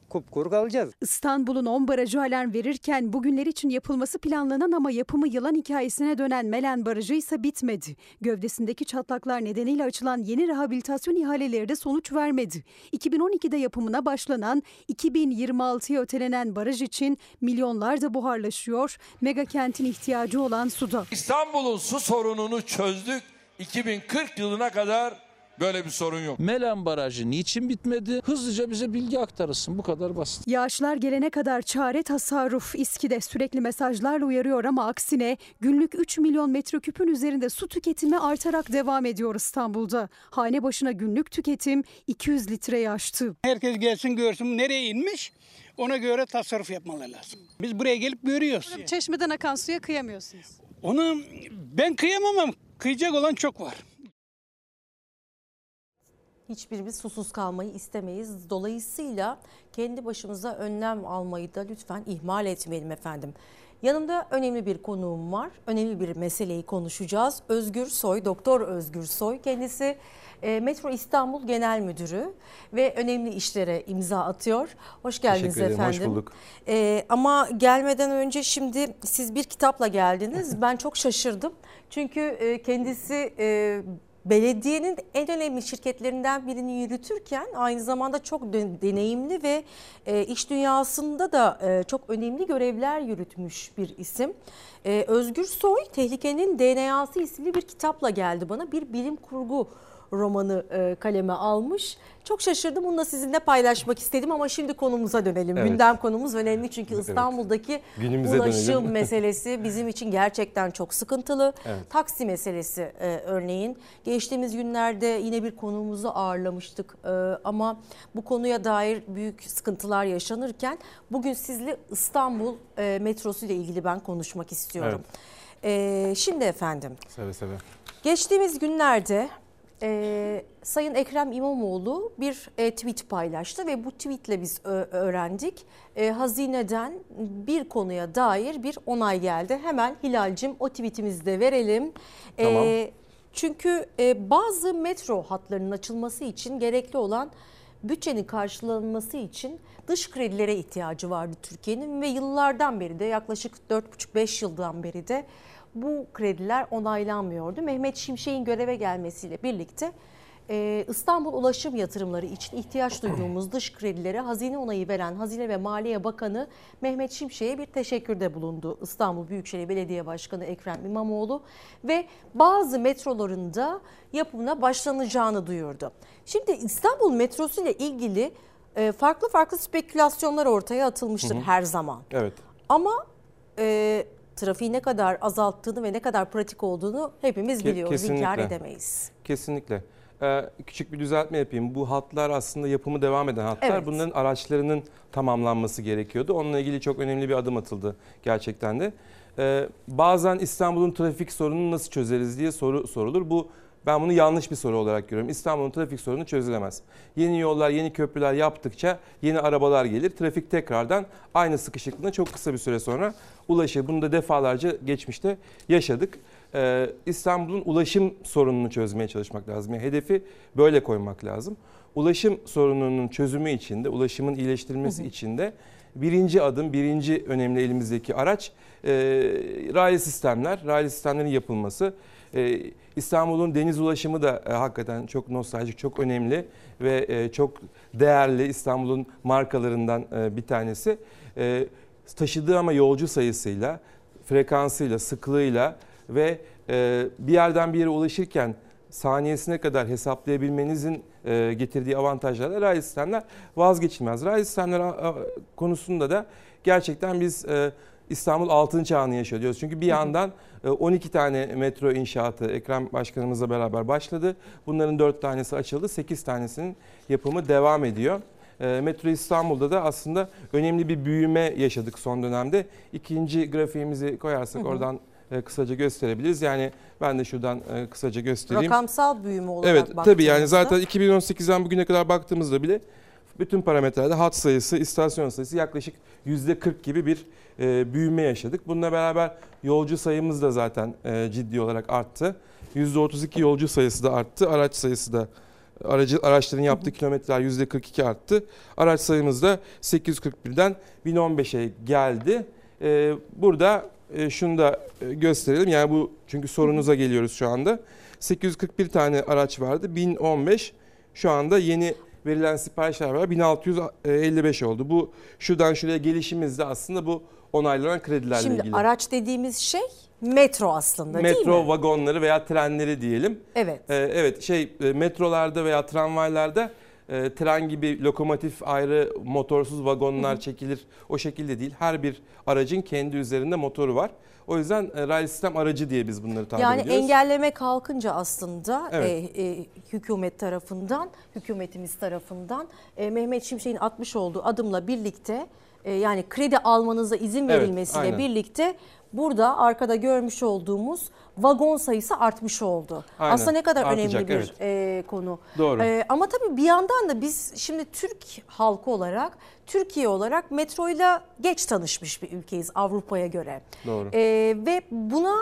kupkuru kalacağız. İstanbul'un 10 barajı alarm verirken bugünler için yapılması planlanan ama yapımı yılan hikayesine dönen Melen Barajı ise bitmedi. Gövdesindeki çatlaklar nedeniyle açılan yeni rehabilitasyon ihaleleri de sonuç vermedi. 2012'de yapımına başlanan 2026'ya ötelenen baraj için milyonlar da buharlaşıyor. Mega kentin ihtiyacı olan suda. İstanbul'un su sorununu çözdük. 2040 yılına kadar böyle bir sorun yok. Melen Barajı niçin bitmedi? Hızlıca bize bilgi aktarılsın bu kadar basit. Yağışlar gelene kadar çare tasarruf İSKİ'de sürekli mesajlarla uyarıyor ama aksine günlük 3 milyon metreküpün üzerinde su tüketimi artarak devam ediyor İstanbul'da. Hane başına günlük tüketim 200 litreyi aştı. Herkes gelsin görsün nereye inmiş. Ona göre tasarruf yapmaları lazım. Biz buraya gelip görüyoruz. Çeşmeden akan suya kıyamıyorsunuz. Onu ben kıyamam ama kıyacak olan çok var. Hiçbirimiz susuz kalmayı istemeyiz. Dolayısıyla kendi başımıza önlem almayı da lütfen ihmal etmeyelim efendim. Yanımda önemli bir konuğum var. Önemli bir meseleyi konuşacağız. Özgür Soy, Doktor Özgür Soy. Kendisi e, Metro İstanbul Genel Müdürü ve önemli işlere imza atıyor. Hoş geldiniz Teşekkür ederim, efendim. hoş bulduk. E, ama gelmeden önce şimdi siz bir kitapla geldiniz. Ben çok şaşırdım. Çünkü e, kendisi e, belediyenin en önemli şirketlerinden birini yürütürken aynı zamanda çok de- deneyimli ve e, iş dünyasında da e, çok önemli görevler yürütmüş bir isim. E, Özgür Soy Tehlikenin DNA'sı isimli bir kitapla geldi bana. Bir bilim kurgu romanı e, kaleme almış. Çok şaşırdım. Bunu da sizinle paylaşmak istedim ama şimdi konumuza dönelim. Evet. Gündem konumuz önemli çünkü Evet. İstanbul'daki Günümüze ulaşım dönelim. meselesi bizim için gerçekten çok sıkıntılı. Evet. Taksi meselesi e, örneğin. Geçtiğimiz günlerde yine bir konuğumuzu ağırlamıştık E, ama bu konuya dair büyük sıkıntılar yaşanırken bugün sizle İstanbul e, metrosu ile ilgili ben konuşmak istiyorum. E, şimdi efendim Seve seve. Geçtiğimiz günlerde e, Sayın Ekrem İmamoğlu bir e, tweet paylaştı ve bu tweetle biz öğrendik. E, hazineden bir konuya dair bir onay geldi. Hemen Hilal'cim o tweetimizi de verelim. E, Tamam. çünkü e, bazı metro hatlarının açılması için gerekli olan bütçenin karşılanması için dış kredilere ihtiyacı vardı Türkiye'nin ve yıllardan beri de yaklaşık 4,5-5 yıldan beri de bu krediler onaylanmıyordu. Mehmet Şimşek'in göreve gelmesiyle birlikte e, İstanbul ulaşım yatırımları için ihtiyaç duyduğumuz dış kredilere hazine onayı veren Hazine ve Maliye Bakanı Mehmet Şimşek'e bir teşekkürde bulundu. İstanbul Büyükşehir Belediye Başkanı Ekrem İmamoğlu ve bazı metrolarında yapımına başlanacağını duyurdu. Şimdi İstanbul metrosu ile ilgili e, farklı farklı spekülasyonlar ortaya atılmıştır Hı hı. her zaman. Evet. Ama e, trafiği ne kadar azalttığını ve ne kadar pratik olduğunu hepimiz biliyoruz. İnkar kesinlikle. edemeyiz. Kesinlikle. Ee, küçük bir düzeltme yapayım. Bu hatlar aslında yapımı devam eden hatlar. Evet. Bunların araçlarının tamamlanması gerekiyordu. Onunla ilgili çok önemli bir adım atıldı gerçekten de. Ee, bazen İstanbul'un trafik sorununu nasıl çözeriz diye soru sorulur. Bu ben bunu yanlış bir soru olarak görüyorum. İstanbul'un trafik sorunu çözülemez. Yeni yollar, yeni köprüler yaptıkça yeni arabalar gelir. Trafik tekrardan aynı sıkışıklığına çok kısa bir süre sonra ulaşır. Bunu da defalarca geçmişte yaşadık. Ee, İstanbul'un ulaşım sorununu çözmeye çalışmak lazım. Yani hedefi böyle koymak lazım. Ulaşım sorununun çözümü için de, ulaşımın iyileştirilmesi için de birinci adım, birinci önemli elimizdeki araç e, raylı sistemler, raylı sistemlerin yapılması. E, İstanbul'un deniz ulaşımı da e, hakikaten çok nostaljik, çok önemli ve e, çok değerli İstanbul'un markalarından e, bir tanesi. E, taşıdığı ama yolcu sayısıyla, frekansıyla, sıklığıyla ve e, bir yerden bir yere ulaşırken saniyesine kadar hesaplayabilmenizin e, getirdiği avantajlarla raylı sistemler vazgeçilmez. Raylı sistemler konusunda da gerçekten biz e, İstanbul altın çağını yaşıyor diyoruz. Çünkü bir yandan 12 tane metro inşaatı Ekrem Başkanımızla beraber başladı. Bunların 4 tanesi açıldı. 8 tanesinin yapımı devam ediyor. E, Metro İstanbul'da da aslında önemli bir büyüme yaşadık son dönemde. İkinci grafiğimizi koyarsak Hı hı. oradan e, kısaca gösterebiliriz. Yani ben de şuradan e, kısaca göstereyim. Rakamsal büyüme olarak Evet tabii yani zaten 2018'den bugüne kadar baktığımızda bile bütün parametrelerde hat sayısı, istasyon sayısı yaklaşık %40 gibi bir e, büyüme yaşadık. Bununla beraber yolcu sayımız da zaten e, ciddi olarak arttı. %32 yolcu sayısı da arttı. Araç sayısı da aracı araçların yaptığı kilometreler %42 arttı. Araç sayımız da 841'den 1015'e geldi. E, burada şunu da gösterelim. Yani bu çünkü sorunuza geliyoruz şu anda. 841 tane araç vardı. 1015 şu anda yeni verilen siparişler var. 1655 oldu. Bu şuradan şuraya gelişimiz de aslında bu onaylanan kredilerle Şimdi ilgili. araç dediğimiz şey metro aslında değil Metro mi? vagonları veya trenleri diyelim. Evet. Ee, evet şey e, metrolarda veya tramvaylarda e, tren gibi lokomotif ayrı motorsuz vagonlar çekilir. O şekilde değil. Her bir aracın kendi üzerinde motoru var. O yüzden e, raylı sistem aracı diye biz bunları tabir Yani ediyoruz. engelleme kalkınca aslında Evet. e, e, hükümet tarafından, hükümetimiz tarafından e, Mehmet Şimşek'in atmış olduğu adımla birlikte e, yani kredi almanıza izin Evet, verilmesiyle aynen. birlikte burada arkada görmüş olduğumuz vagon sayısı artmış oldu. Aynen, Aslında ne kadar artacak, önemli bir evet. e, konu. Doğru. E, ama tabii bir yandan da biz şimdi Türk halkı olarak, Türkiye olarak metroyla geç tanışmış bir ülkeyiz Avrupa'ya göre. Doğru. E, ve buna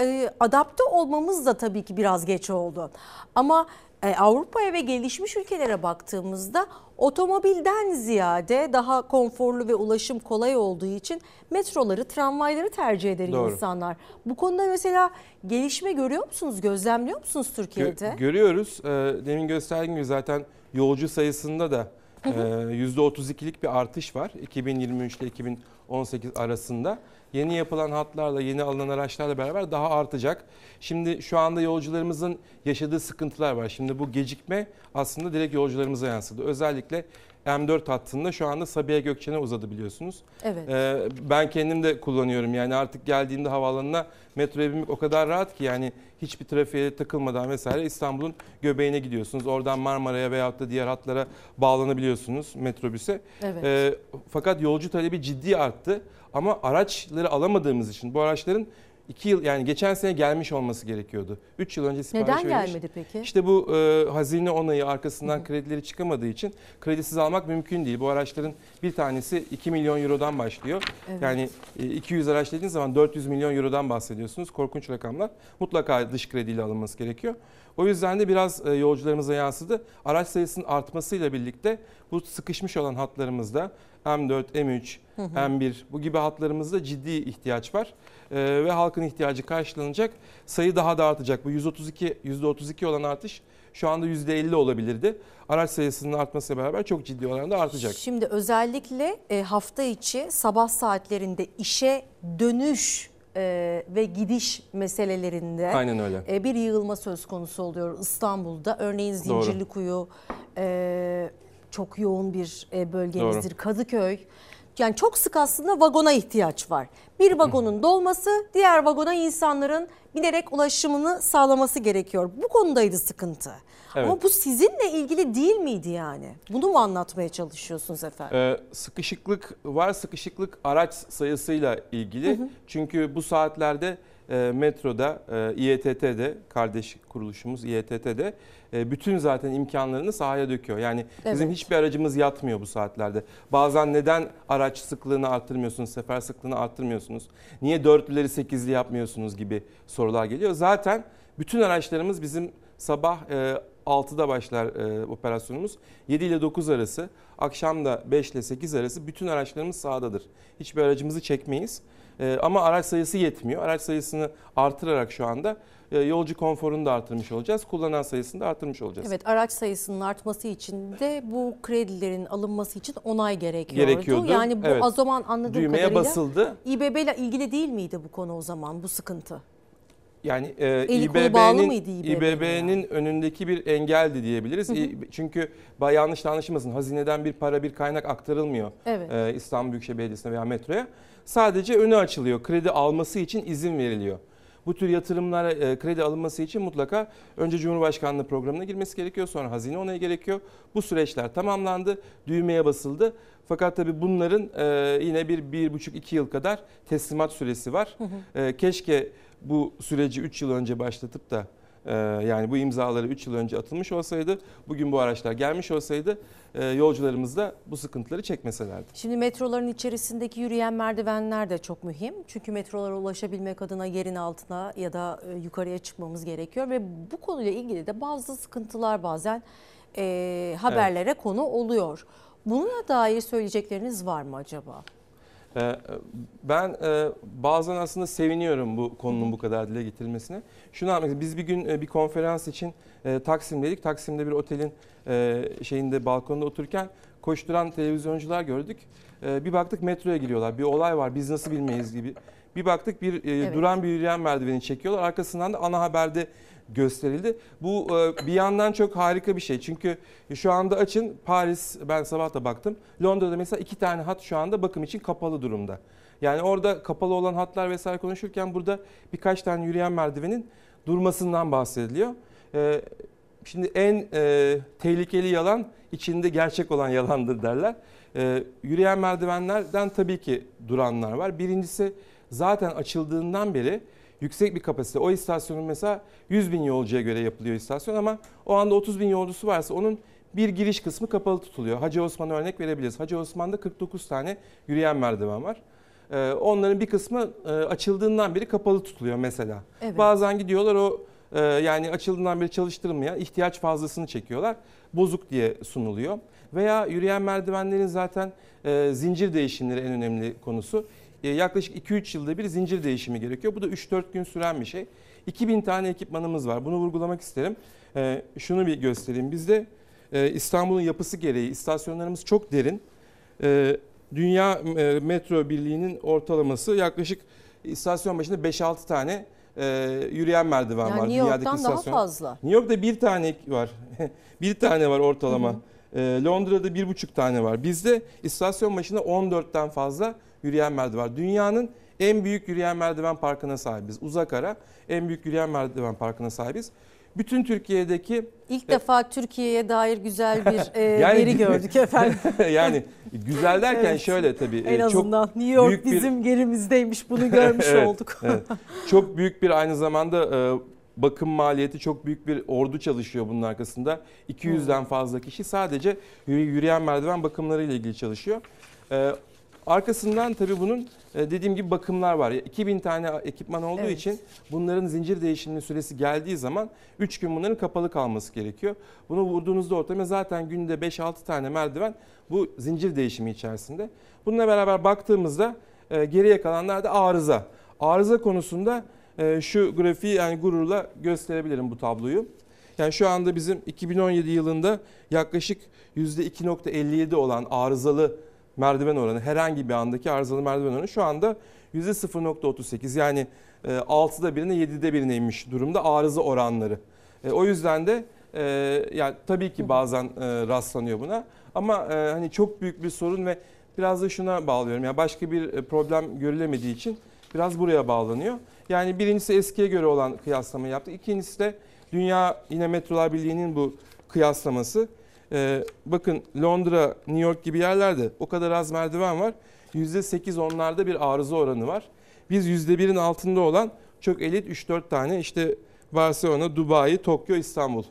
e, adapte olmamız da tabii ki biraz geç oldu. Ama Avrupa'ya ve gelişmiş ülkelere baktığımızda otomobilden ziyade daha konforlu ve ulaşım kolay olduğu için metroları, tramvayları tercih eder Doğru. insanlar. Bu konuda mesela gelişme görüyor musunuz, gözlemliyor musunuz Gö- Türkiye'de? görüyoruz. Ee, demin gösterdiğim gibi zaten yolcu sayısında da Hı hı. e, %32'lik bir artış var 2023 ile 2018 arasında. Yeni yapılan hatlarla, yeni alınan araçlarla beraber daha artacak. Şimdi şu anda yolcularımızın yaşadığı sıkıntılar var. Şimdi bu gecikme aslında direkt yolcularımıza yansıdı. Özellikle M4 hattında şu anda Sabiha Gökçen'e uzadı biliyorsunuz. Evet. Ee, ben kendim de kullanıyorum. Yani artık geldiğimde havaalanına metroya binmek o kadar rahat ki yani hiçbir trafiğe takılmadan vesaire İstanbul'un göbeğine gidiyorsunuz. Oradan Marmara'ya veyahut da diğer hatlara bağlanabiliyorsunuz metrobüse. Evet. Ee, fakat yolcu talebi ciddi arttı. Ama araçları alamadığımız için bu araçların 2 yıl yani geçen sene gelmiş olması gerekiyordu. 3 yıl önce sipariş Neden verilmiş. gelmedi peki? İşte bu e, hazine onayı arkasından kredileri çıkamadığı için kredisiz almak mümkün değil. Bu araçların bir tanesi 2 milyon eurodan başlıyor. Evet. Yani e, 200 araç dediğiniz zaman 400 milyon eurodan bahsediyorsunuz. Korkunç rakamlar. Mutlaka dış krediyle alınması gerekiyor. O yüzden de biraz e, yolcularımıza yansıdı. Araç sayısının artmasıyla birlikte bu sıkışmış olan hatlarımızda M4, M3, Hı hı. M1 bu gibi hatlarımızda ciddi ihtiyaç var. E, ve halkın ihtiyacı karşılanacak. Sayı daha da artacak. Bu 132 %32 olan artış şu anda %50 olabilirdi. Araç sayısının artmasıyla beraber çok ciddi oranda artacak. Şimdi özellikle e, hafta içi sabah saatlerinde işe dönüş e, ve gidiş meselelerinde Aynen öyle. e, bir yığılma söz konusu oluyor İstanbul'da. Örneğin Doğru. Zincirlikuyu e, çok yoğun bir e, bölgemizdir. Doğru. Kadıköy. Yani çok sık aslında vagona ihtiyaç var. Bir vagonun dolması, diğer vagona insanların binerek ulaşımını sağlaması gerekiyor. Bu konudaydı sıkıntı. Evet. Ama bu sizinle ilgili değil miydi yani? Bunu mu anlatmaya çalışıyorsunuz efendim? Ee, sıkışıklık var sıkışıklık araç sayısıyla ilgili. Hı hı. Çünkü bu saatlerde metroda, e, İETT'de kardeş kuruluşumuz İETT'de e, bütün zaten imkanlarını sahaya döküyor. Yani bizim Evet. hiçbir aracımız yatmıyor bu saatlerde. Bazen neden araç sıklığını arttırmıyorsunuz, sefer sıklığını arttırmıyorsunuz? Niye dörtlüleri sekizli yapmıyorsunuz gibi sorular geliyor. Zaten bütün araçlarımız bizim sabah e, 6'da başlar e, operasyonumuz. 7 ile 9 arası, akşam da 5 ile 8 arası bütün araçlarımız sahadadır. Hiçbir aracımızı çekmeyiz. E, ama araç sayısı yetmiyor. Araç sayısını artırarak şu anda e, yolcu konforunu da artırmış olacağız. Kullanan sayısını da artırmış olacağız. Evet araç sayısının artması için de bu kredilerin alınması için onay gerekiyordu. Gerekiyordu, Yani bu evet. o zaman anladığım Düğmeye kadarıyla basıldı. İBB ile ilgili değil miydi bu konu o zaman bu sıkıntı? Yani e, İBB'nin İBB'nin İBB'nin önündeki bir engeldi diyebiliriz. Hı hı. Çünkü yanlış anlaşılmasın. Hazineden bir para, bir kaynak aktarılmıyor Evet. e, İstanbul Büyükşehir Belediyesi'ne veya metroya. Sadece önü açılıyor. Kredi alması için izin veriliyor. Bu tür yatırımlara e, kredi alınması için mutlaka önce Cumhurbaşkanlığı programına girmesi gerekiyor. Sonra hazine onayı gerekiyor. Bu süreçler tamamlandı. Düğmeye basıldı. Fakat tabii bunların e, yine bir, bir buçuk iki yıl kadar teslimat süresi var. Hı hı. E, keşke bu süreci 3 yıl önce başlatıp da yani bu imzaları 3 yıl önce atılmış olsaydı, bugün bu araçlar gelmiş olsaydı e, yolcularımız da bu sıkıntıları çekmeselerdi. Şimdi metroların içerisindeki yürüyen merdivenler de çok mühim. Çünkü metrolara ulaşabilmek adına yerin altına ya da e, yukarıya çıkmamız gerekiyor. Ve bu konuyla ilgili de bazı sıkıntılar bazen e, haberlere konu oluyor. Buna dair söyleyecekleriniz var mı acaba? Ee, Ben e, bazen aslında seviniyorum bu konunun bu kadar dile getirilmesine. Şunu anlatmak Biz bir gün e, bir konferans için e, Taksim'deydik. Taksim'de bir otelin şeyinde balkonda otururken koşturan televizyoncular gördük. Bir baktık metroya giriyorlar. Bir olay var. Biz nasıl bilmeyiz gibi. Bir baktık bir Evet. duran bir yürüyen merdiveni çekiyorlar. Arkasından da ana haberde gösterildi. Bu e, bir yandan çok harika bir şey. Çünkü şu anda açın Paris ben sabah da baktım. Londra'da mesela iki tane hat şu anda bakım için kapalı durumda. Yani orada kapalı olan hatlar vesaire konuşurken burada birkaç tane yürüyen merdivenin durmasından bahsediliyor. E, Şimdi en e, tehlikeli yalan içinde gerçek olan yalandır derler. Yürüyen merdivenlerden tabii ki duranlar var. Birincisi zaten açıldığından beri yüksek bir kapasite. O istasyonun mesela 100 bin yolcuya göre yapılıyor istasyon ama o anda 30 bin yolcusu varsa onun bir giriş kısmı kapalı tutuluyor. Hacı Osman'a örnek verebiliriz. Hacı Osman'da 49 tane yürüyen merdiven var. Ee, onların bir kısmı e, açıldığından beri kapalı tutuluyor mesela. Evet. Bazen gidiyorlar o Ee, yani açıldığından beri çalıştırılmayan ihtiyaç fazlasını çekiyorlar. Bozuk diye sunuluyor. Veya yürüyen merdivenlerin zaten e, zincir değişimleri en önemli konusu. E, yaklaşık 2-3 yılda bir zincir değişimi gerekiyor. Bu da 3-4 gün süren bir şey. 2000 tane ekipmanımız var. Bunu vurgulamak isterim. E, şunu bir göstereyim. Bizde e, İstanbul'un yapısı gereği istasyonlarımız çok derin. Dünya Metro Birliği'nin ortalaması yaklaşık istasyon başında 5-6 tane e, yürüyen merdiven Yani var. New York'tan Dünyadaki daha istasyon- fazla. New York'ta bir tane var. bir tane var ortalama. E, Londra'da bir buçuk tane var. Bizde istasyon başına 14'ten fazla yürüyen merdiven var. Dünyanın en büyük yürüyen merdiven parkına sahibiz. Uzak ara en büyük yürüyen merdiven parkına sahibiz. Bütün Türkiye'deki İlk defa Türkiye'ye dair güzel bir e, Yani- veri gördük efendim. yani güzel derken Evet. şöyle tabii. En e, azından New York büyük bir- bizim gerimizdeymiş bunu görmüş Evet, olduk. evet. Çok büyük bir aynı zamanda e, bakım maliyeti çok büyük bir ordu çalışıyor bunun arkasında. 200'den fazla kişi sadece yürü- yürüyen merdiven bakımları ile ilgili çalışıyor. E, arkasından tabii bunun e, dediğim gibi bakımlar var. 2000 tane ekipman olduğu Evet. için bunların zincir değişiminin süresi geldiği zaman 3 gün bunların kapalı kalması gerekiyor. Bunu vurduğunuzda ortama zaten günde 5-6 tane merdiven bu zincir değişimi içerisinde. Bununla beraber baktığımızda e, geriye kalanlar da arıza. Arıza konusunda şu grafiği yani gururla gösterebilirim bu tabloyu. Yani şu anda bizim 2017 yılında yaklaşık %2.57 olan arızalı merdiven oranı herhangi bir andaki arızalı merdiven oranı şu anda %0.38 yani e, 6'da birine 7'de birine inmiş durumda arıza oranları. E, o yüzden de e, yani tabii ki bazen e, rastlanıyor buna ama e, hani çok büyük bir sorun ve biraz da şuna bağlıyorum. Yani başka bir e, problem görülemediği için biraz buraya bağlanıyor. Yani birincisi eskiye göre olan kıyaslama yaptık. İkincisi de Dünya yine Metrolar Birliği'nin bu kıyaslaması. Ee, bakın Londra, New York gibi yerlerde o kadar az merdiven var. %8 onlarda bir arıza oranı var. Biz %1'in altında olan çok elit 3-4 tane işte Barcelona, Dubai, Tokyo, İstanbul.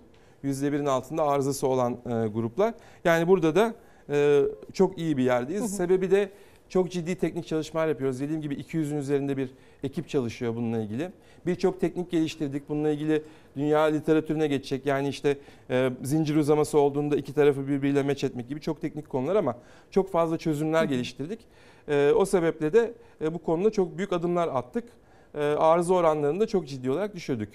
%1'in altında arızası olan e, gruplar. Yani burada da e, çok iyi bir yerdeyiz. Sebebi de çok ciddi teknik çalışmalar yapıyoruz. Dediğim gibi 200'ün üzerinde bir ekip çalışıyor bununla ilgili. Birçok teknik geliştirdik. Bununla ilgili dünya literatürüne geçecek. Yani işte e, zincir uzaması olduğunda iki tarafı birbiriyle meç etmek gibi çok teknik konular ama çok fazla çözümler geliştirdik. E, o sebeple de e, bu konuda çok büyük adımlar attık. E, arıza oranlarını da çok ciddi olarak düşürdük.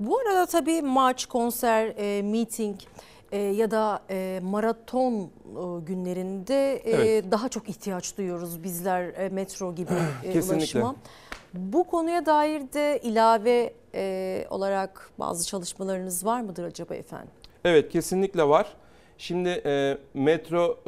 Bu arada tabii maç, konser, e, meeting e, ya da e, maraton e, günlerinde e, Evet. daha çok ihtiyaç duyuyoruz bizler e, metro gibi e, ulaşıma. Bu konuya dair de ilave e, olarak bazı çalışmalarınız var mıdır acaba efendim? Evet kesinlikle var. Şimdi e, metro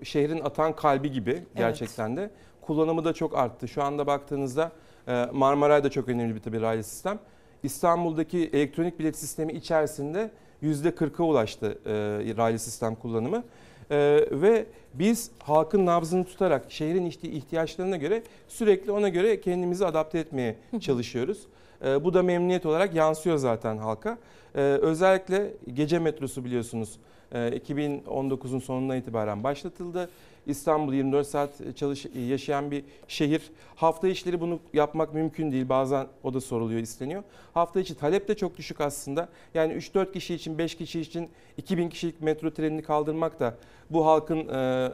e, şehrin atan kalbi gibi gerçekten de. Kullanımı da çok arttı. Şu anda baktığınızda e, Marmaray da çok önemli bir tabii raylı sistem. İstanbul'daki elektronik bilet sistemi içerisinde %40'a ulaştı e, raylı sistem kullanımı. E, ve biz halkın nabzını tutarak şehrin ihti- ihtiyaçlarına göre sürekli ona göre kendimizi adapte etmeye çalışıyoruz. E, bu da memnuniyet olarak yansıyor zaten halka. E, özellikle gece metrosu biliyorsunuz e, 2019'un sonundan itibaren başlatıldı. İstanbul 24 saat çalış yaşayan bir şehir. Hafta içleri bunu yapmak mümkün değil. Bazen o da soruluyor, isteniyor. Hafta içi talep de çok düşük aslında. Yani 3-4 kişi için, 5 kişi için 2000 kişilik metro trenini kaldırmak da bu halkın e,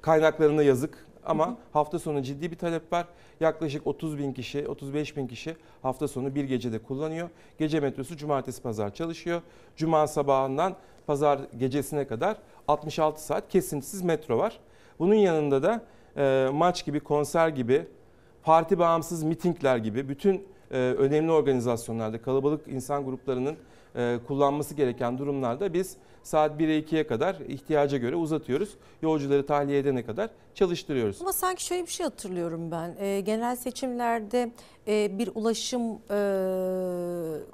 kaynaklarına yazık. Ama hafta sonu ciddi bir talep var. Yaklaşık 30 bin kişi, 35 bin kişi hafta sonu bir gecede kullanıyor. Gece metrosu cumartesi pazar çalışıyor. Cuma sabahından pazar gecesine kadar 66 saat kesintisiz metro var. Bunun yanında da e, maç gibi, konser gibi, parti bağımsız mitingler gibi bütün e, önemli organizasyonlarda kalabalık insan gruplarının e, kullanması gereken durumlarda biz saat 1'e 2'ye kadar ihtiyaca göre uzatıyoruz. Yolcuları tahliye edene kadar çalıştırıyoruz. Ama sanki şöyle bir şey hatırlıyorum ben. E, genel seçimlerde e, bir ulaşım e,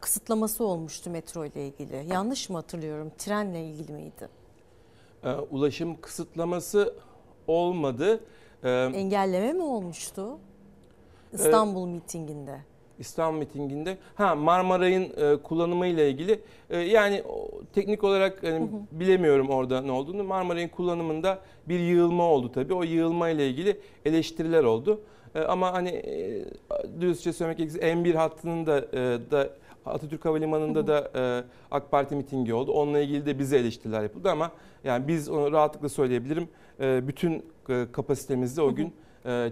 kısıtlaması olmuştu metro ile ilgili. Yanlış mı hatırlıyorum? Trenle ilgili miydi? E, ulaşım kısıtlaması olmadı. E, Engelleme mi olmuştu? İstanbul mitinginde. İstanbul mitinginde ha Marmaray'ın e, kullanımı ile ilgili e, yani o, teknik olarak hani, bilemiyorum orada ne olduğunu. Marmaray'ın kullanımında bir yığılma oldu tabii. O yığılma ile ilgili eleştiriler oldu. E, ama hani e, dürüstçe söylemek gerekirse M1 hattının da e, da Atatürk Havalimanı'nda da e, AK Parti mitingi oldu. Onunla ilgili de bize eleştiriler yapıldı ama yani biz onu rahatlıkla söyleyebilirim. E, bütün e, kapasitemizde o gün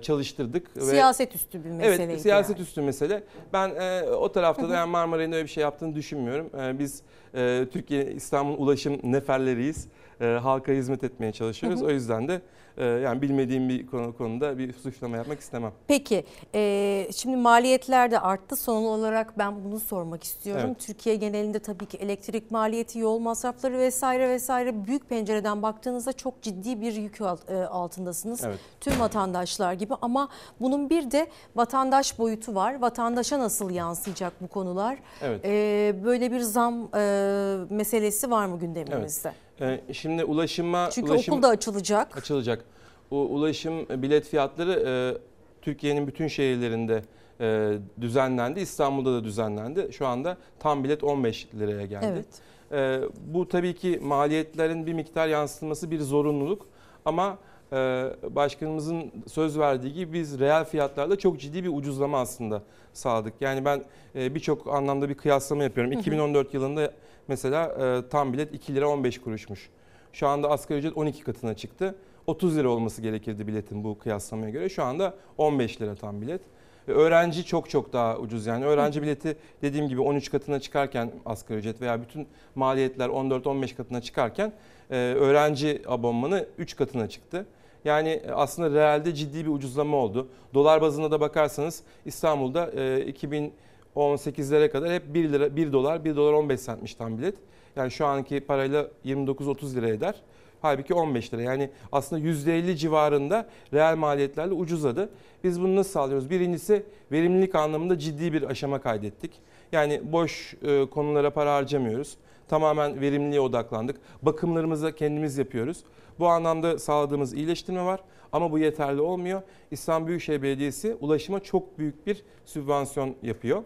çalıştırdık. ve- Siyaset üstü bir mesele. Evet, siyaset üstü mesele. Ben e, o tarafta da yani Marmaray'ın öyle bir şey yaptığını düşünmüyorum. E, biz e, Türkiye İstanbul ulaşım neferleriyiz. E, halka hizmet etmeye çalışıyoruz. Hı hı. O yüzden de e, yani bilmediğim bir konu konuda bir suçlama yapmak istemem. Peki e, şimdi maliyetler de arttı. Son olarak ben bunu sormak istiyorum. Evet. Türkiye genelinde tabii ki elektrik maliyeti, yol masrafları vesaire vesaire büyük pencereden baktığınızda çok ciddi bir yük e, altındasınız. Evet. Tüm vatandaşlar gibi ama bunun bir de vatandaş boyutu var. Vatandaşa nasıl yansıyacak bu konular? Evet. E, böyle bir zam e, meselesi var mı gündemimizde? E, şimdi ulaşıma... Çünkü ulaşım, okul da açılacak. Açılacak. U, ulaşım e, bilet fiyatları e, Türkiye'nin bütün şehirlerinde e, düzenlendi. İstanbul'da da düzenlendi. Şu anda tam bilet 15 liraya geldi. Evet. E, bu tabii ki maliyetlerin bir miktar yansıtılması bir zorunluluk. Ama e, başkanımızın söz verdiği gibi biz reel fiyatlarda çok ciddi bir ucuzlama aslında sağladık. Yani ben e, birçok anlamda bir kıyaslama yapıyorum. Hı hı. 2014 yılında mesela e, tam bilet 2 lira 15 kuruşmuş. Şu anda asgari ücret 12 katına çıktı. 30 lira olması gerekirdi biletin bu kıyaslamaya göre. Şu anda 15 lira tam bilet. Öğrenci çok çok daha ucuz yani. Öğrenci bileti dediğim gibi 13 katına çıkarken asgari ücret veya bütün maliyetler 14-15 katına çıkarken e, öğrenci abonmanı 3 katına çıktı. Yani e, aslında realde ciddi bir ucuzlama oldu. Dolar bazında da bakarsanız İstanbul'da e, 2018'lere kadar hep 1 lira 1 dolar 1 dolar 15 centmiş tam bilet. Yani şu anki parayla 29-30 lira eder. Halbuki 15 lira. Yani aslında %50 civarında reel maliyetlerle ucuzladı. Biz bunu nasıl sağlıyoruz? Birincisi verimlilik anlamında ciddi bir aşama kaydettik. Yani boş e, konulara para harcamıyoruz. Tamamen verimliliğe odaklandık. Bakımlarımızı kendimiz yapıyoruz. Bu anlamda sağladığımız iyileştirme var. Ama bu yeterli olmuyor. İstanbul Büyükşehir Belediyesi ulaşıma çok büyük bir sübvansiyon yapıyor.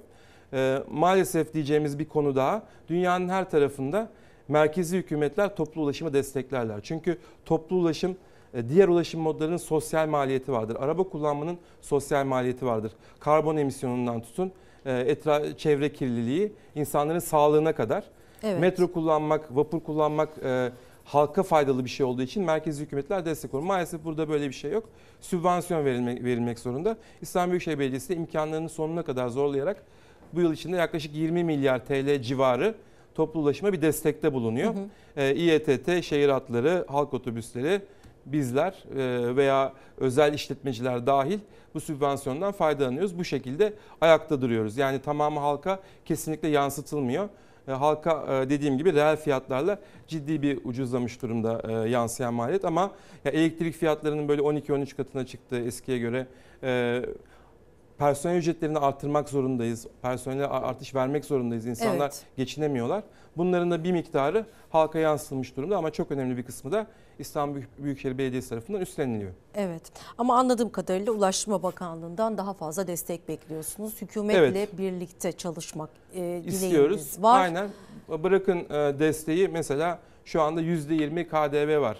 Ee, maalesef diyeceğimiz bir konu daha. Dünyanın her tarafında merkezi hükümetler toplu ulaşımı desteklerler. Çünkü toplu ulaşım e, diğer ulaşım modlarının sosyal maliyeti vardır. Araba kullanmanın sosyal maliyeti vardır. Karbon emisyonundan tutun e, etra çevre kirliliği insanların sağlığına kadar. Evet. Metro kullanmak, vapur kullanmak e, halka faydalı bir şey olduğu için merkezi hükümetler destek olur. Maalesef burada böyle bir şey yok. Sübvansiyon verilmek, verilmek zorunda. İstanbul Büyükşehir Belediyesi de imkanlarının sonuna kadar zorlayarak bu yıl içinde yaklaşık 20 milyar TL civarı toplu ulaşıma bir destekte bulunuyor. Hı hı. Ee, İETT, şehir hatları, halk otobüsleri, bizler e, veya özel işletmeciler dahil bu sübvansiyondan faydalanıyoruz. Bu şekilde ayakta duruyoruz. Yani tamamı halka kesinlikle yansıtılmıyor. E, Halka e, dediğim gibi reel fiyatlarla ciddi bir ucuzlamış durumda e, yansıyan maliyet ama ya elektrik fiyatlarının böyle 12-13 katına çıktığı eskiye göre e, personel ücretlerini artırmak zorundayız. Personele artış vermek zorundayız. İnsanlar Evet. geçinemiyorlar. Bunların da bir miktarı halka yansıtılmış durumda ama çok önemli bir kısmı da İstanbul Büyük- Büyükşehir Belediyesi tarafından üstleniliyor. Evet ama anladığım kadarıyla Ulaştırma Bakanlığı'ndan daha fazla destek bekliyorsunuz. Hükümetle Evet. birlikte çalışmak e, İstiyoruz. var. Aynen. Bırakın e, desteği mesela şu anda %20 KDV var.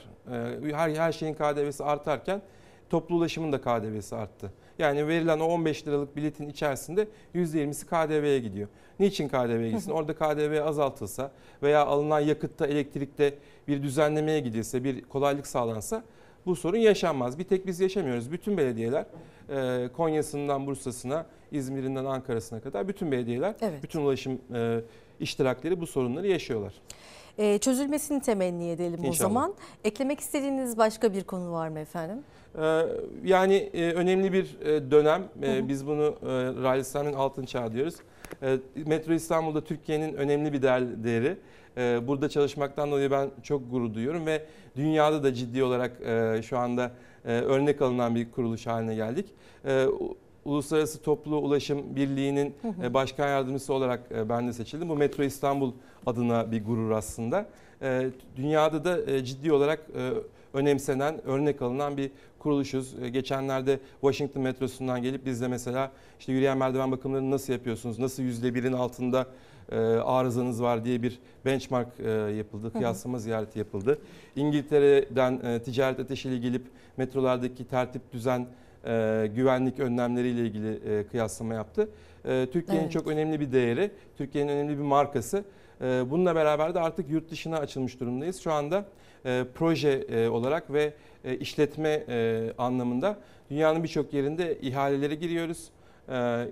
E, Her her şeyin KDV'si artarken toplu ulaşımın da KDV'si arttı. Yani verilen o 15 liralık biletin içerisinde %20'si KDV'ye gidiyor. Niçin KDV'ye gitsin? Orada KDV azaltılsa veya alınan yakıtta, elektrikte bir düzenlemeye gidilse, bir kolaylık sağlansa bu sorun yaşanmaz. Bir tek biz yaşamıyoruz. Bütün belediyeler e, Konya'sından Bursa'sına, İzmir'inden Ankara'sına kadar bütün belediyeler, Evet. bütün ulaşım e, iştirakleri bu sorunları yaşıyorlar. E, çözülmesini temenni edelim o İnşallah. zaman. Eklemek istediğiniz başka bir konu var mı efendim? Ee, Yani e, önemli bir e, dönem. E, hı. Biz bunu e, Raylistan'ın altın çağı diyoruz. Metro İstanbul'da Türkiye'nin önemli bir değer- değeri. Burada çalışmaktan dolayı ben çok gurur duyuyorum ve dünyada da ciddi olarak şu anda örnek alınan bir kuruluş haline geldik. Uluslararası Toplu Ulaşım Birliği'nin e, başkan yardımcısı olarak e, ben de seçildim. Bu Metro İstanbul adına bir gurur aslında. E, Dünyada da ciddi olarak önemsenen, örnek alınan bir kuruluşuz. Geçenlerde Washington metrosundan gelip biz de mesela işte yürüyen merdiven bakımlarını nasıl yapıyorsunuz, nasıl yüzde birin altında arızanız var diye bir benchmark yapıldı, kıyaslama ziyareti yapıldı. İngiltere'den ticaret ateşiyle gelip metrolardaki tertip düzen e, güvenlik önlemleriyle ilgili e, kıyaslama yaptı. E, Türkiye'nin Evet. çok önemli bir değeri, Türkiye'nin önemli bir markası. E, bununla beraber de artık yurt dışına açılmış durumdayız. Şu anda e, proje e, olarak ve e, işletme e, anlamında dünyanın birçok yerinde ihalelere giriyoruz. E,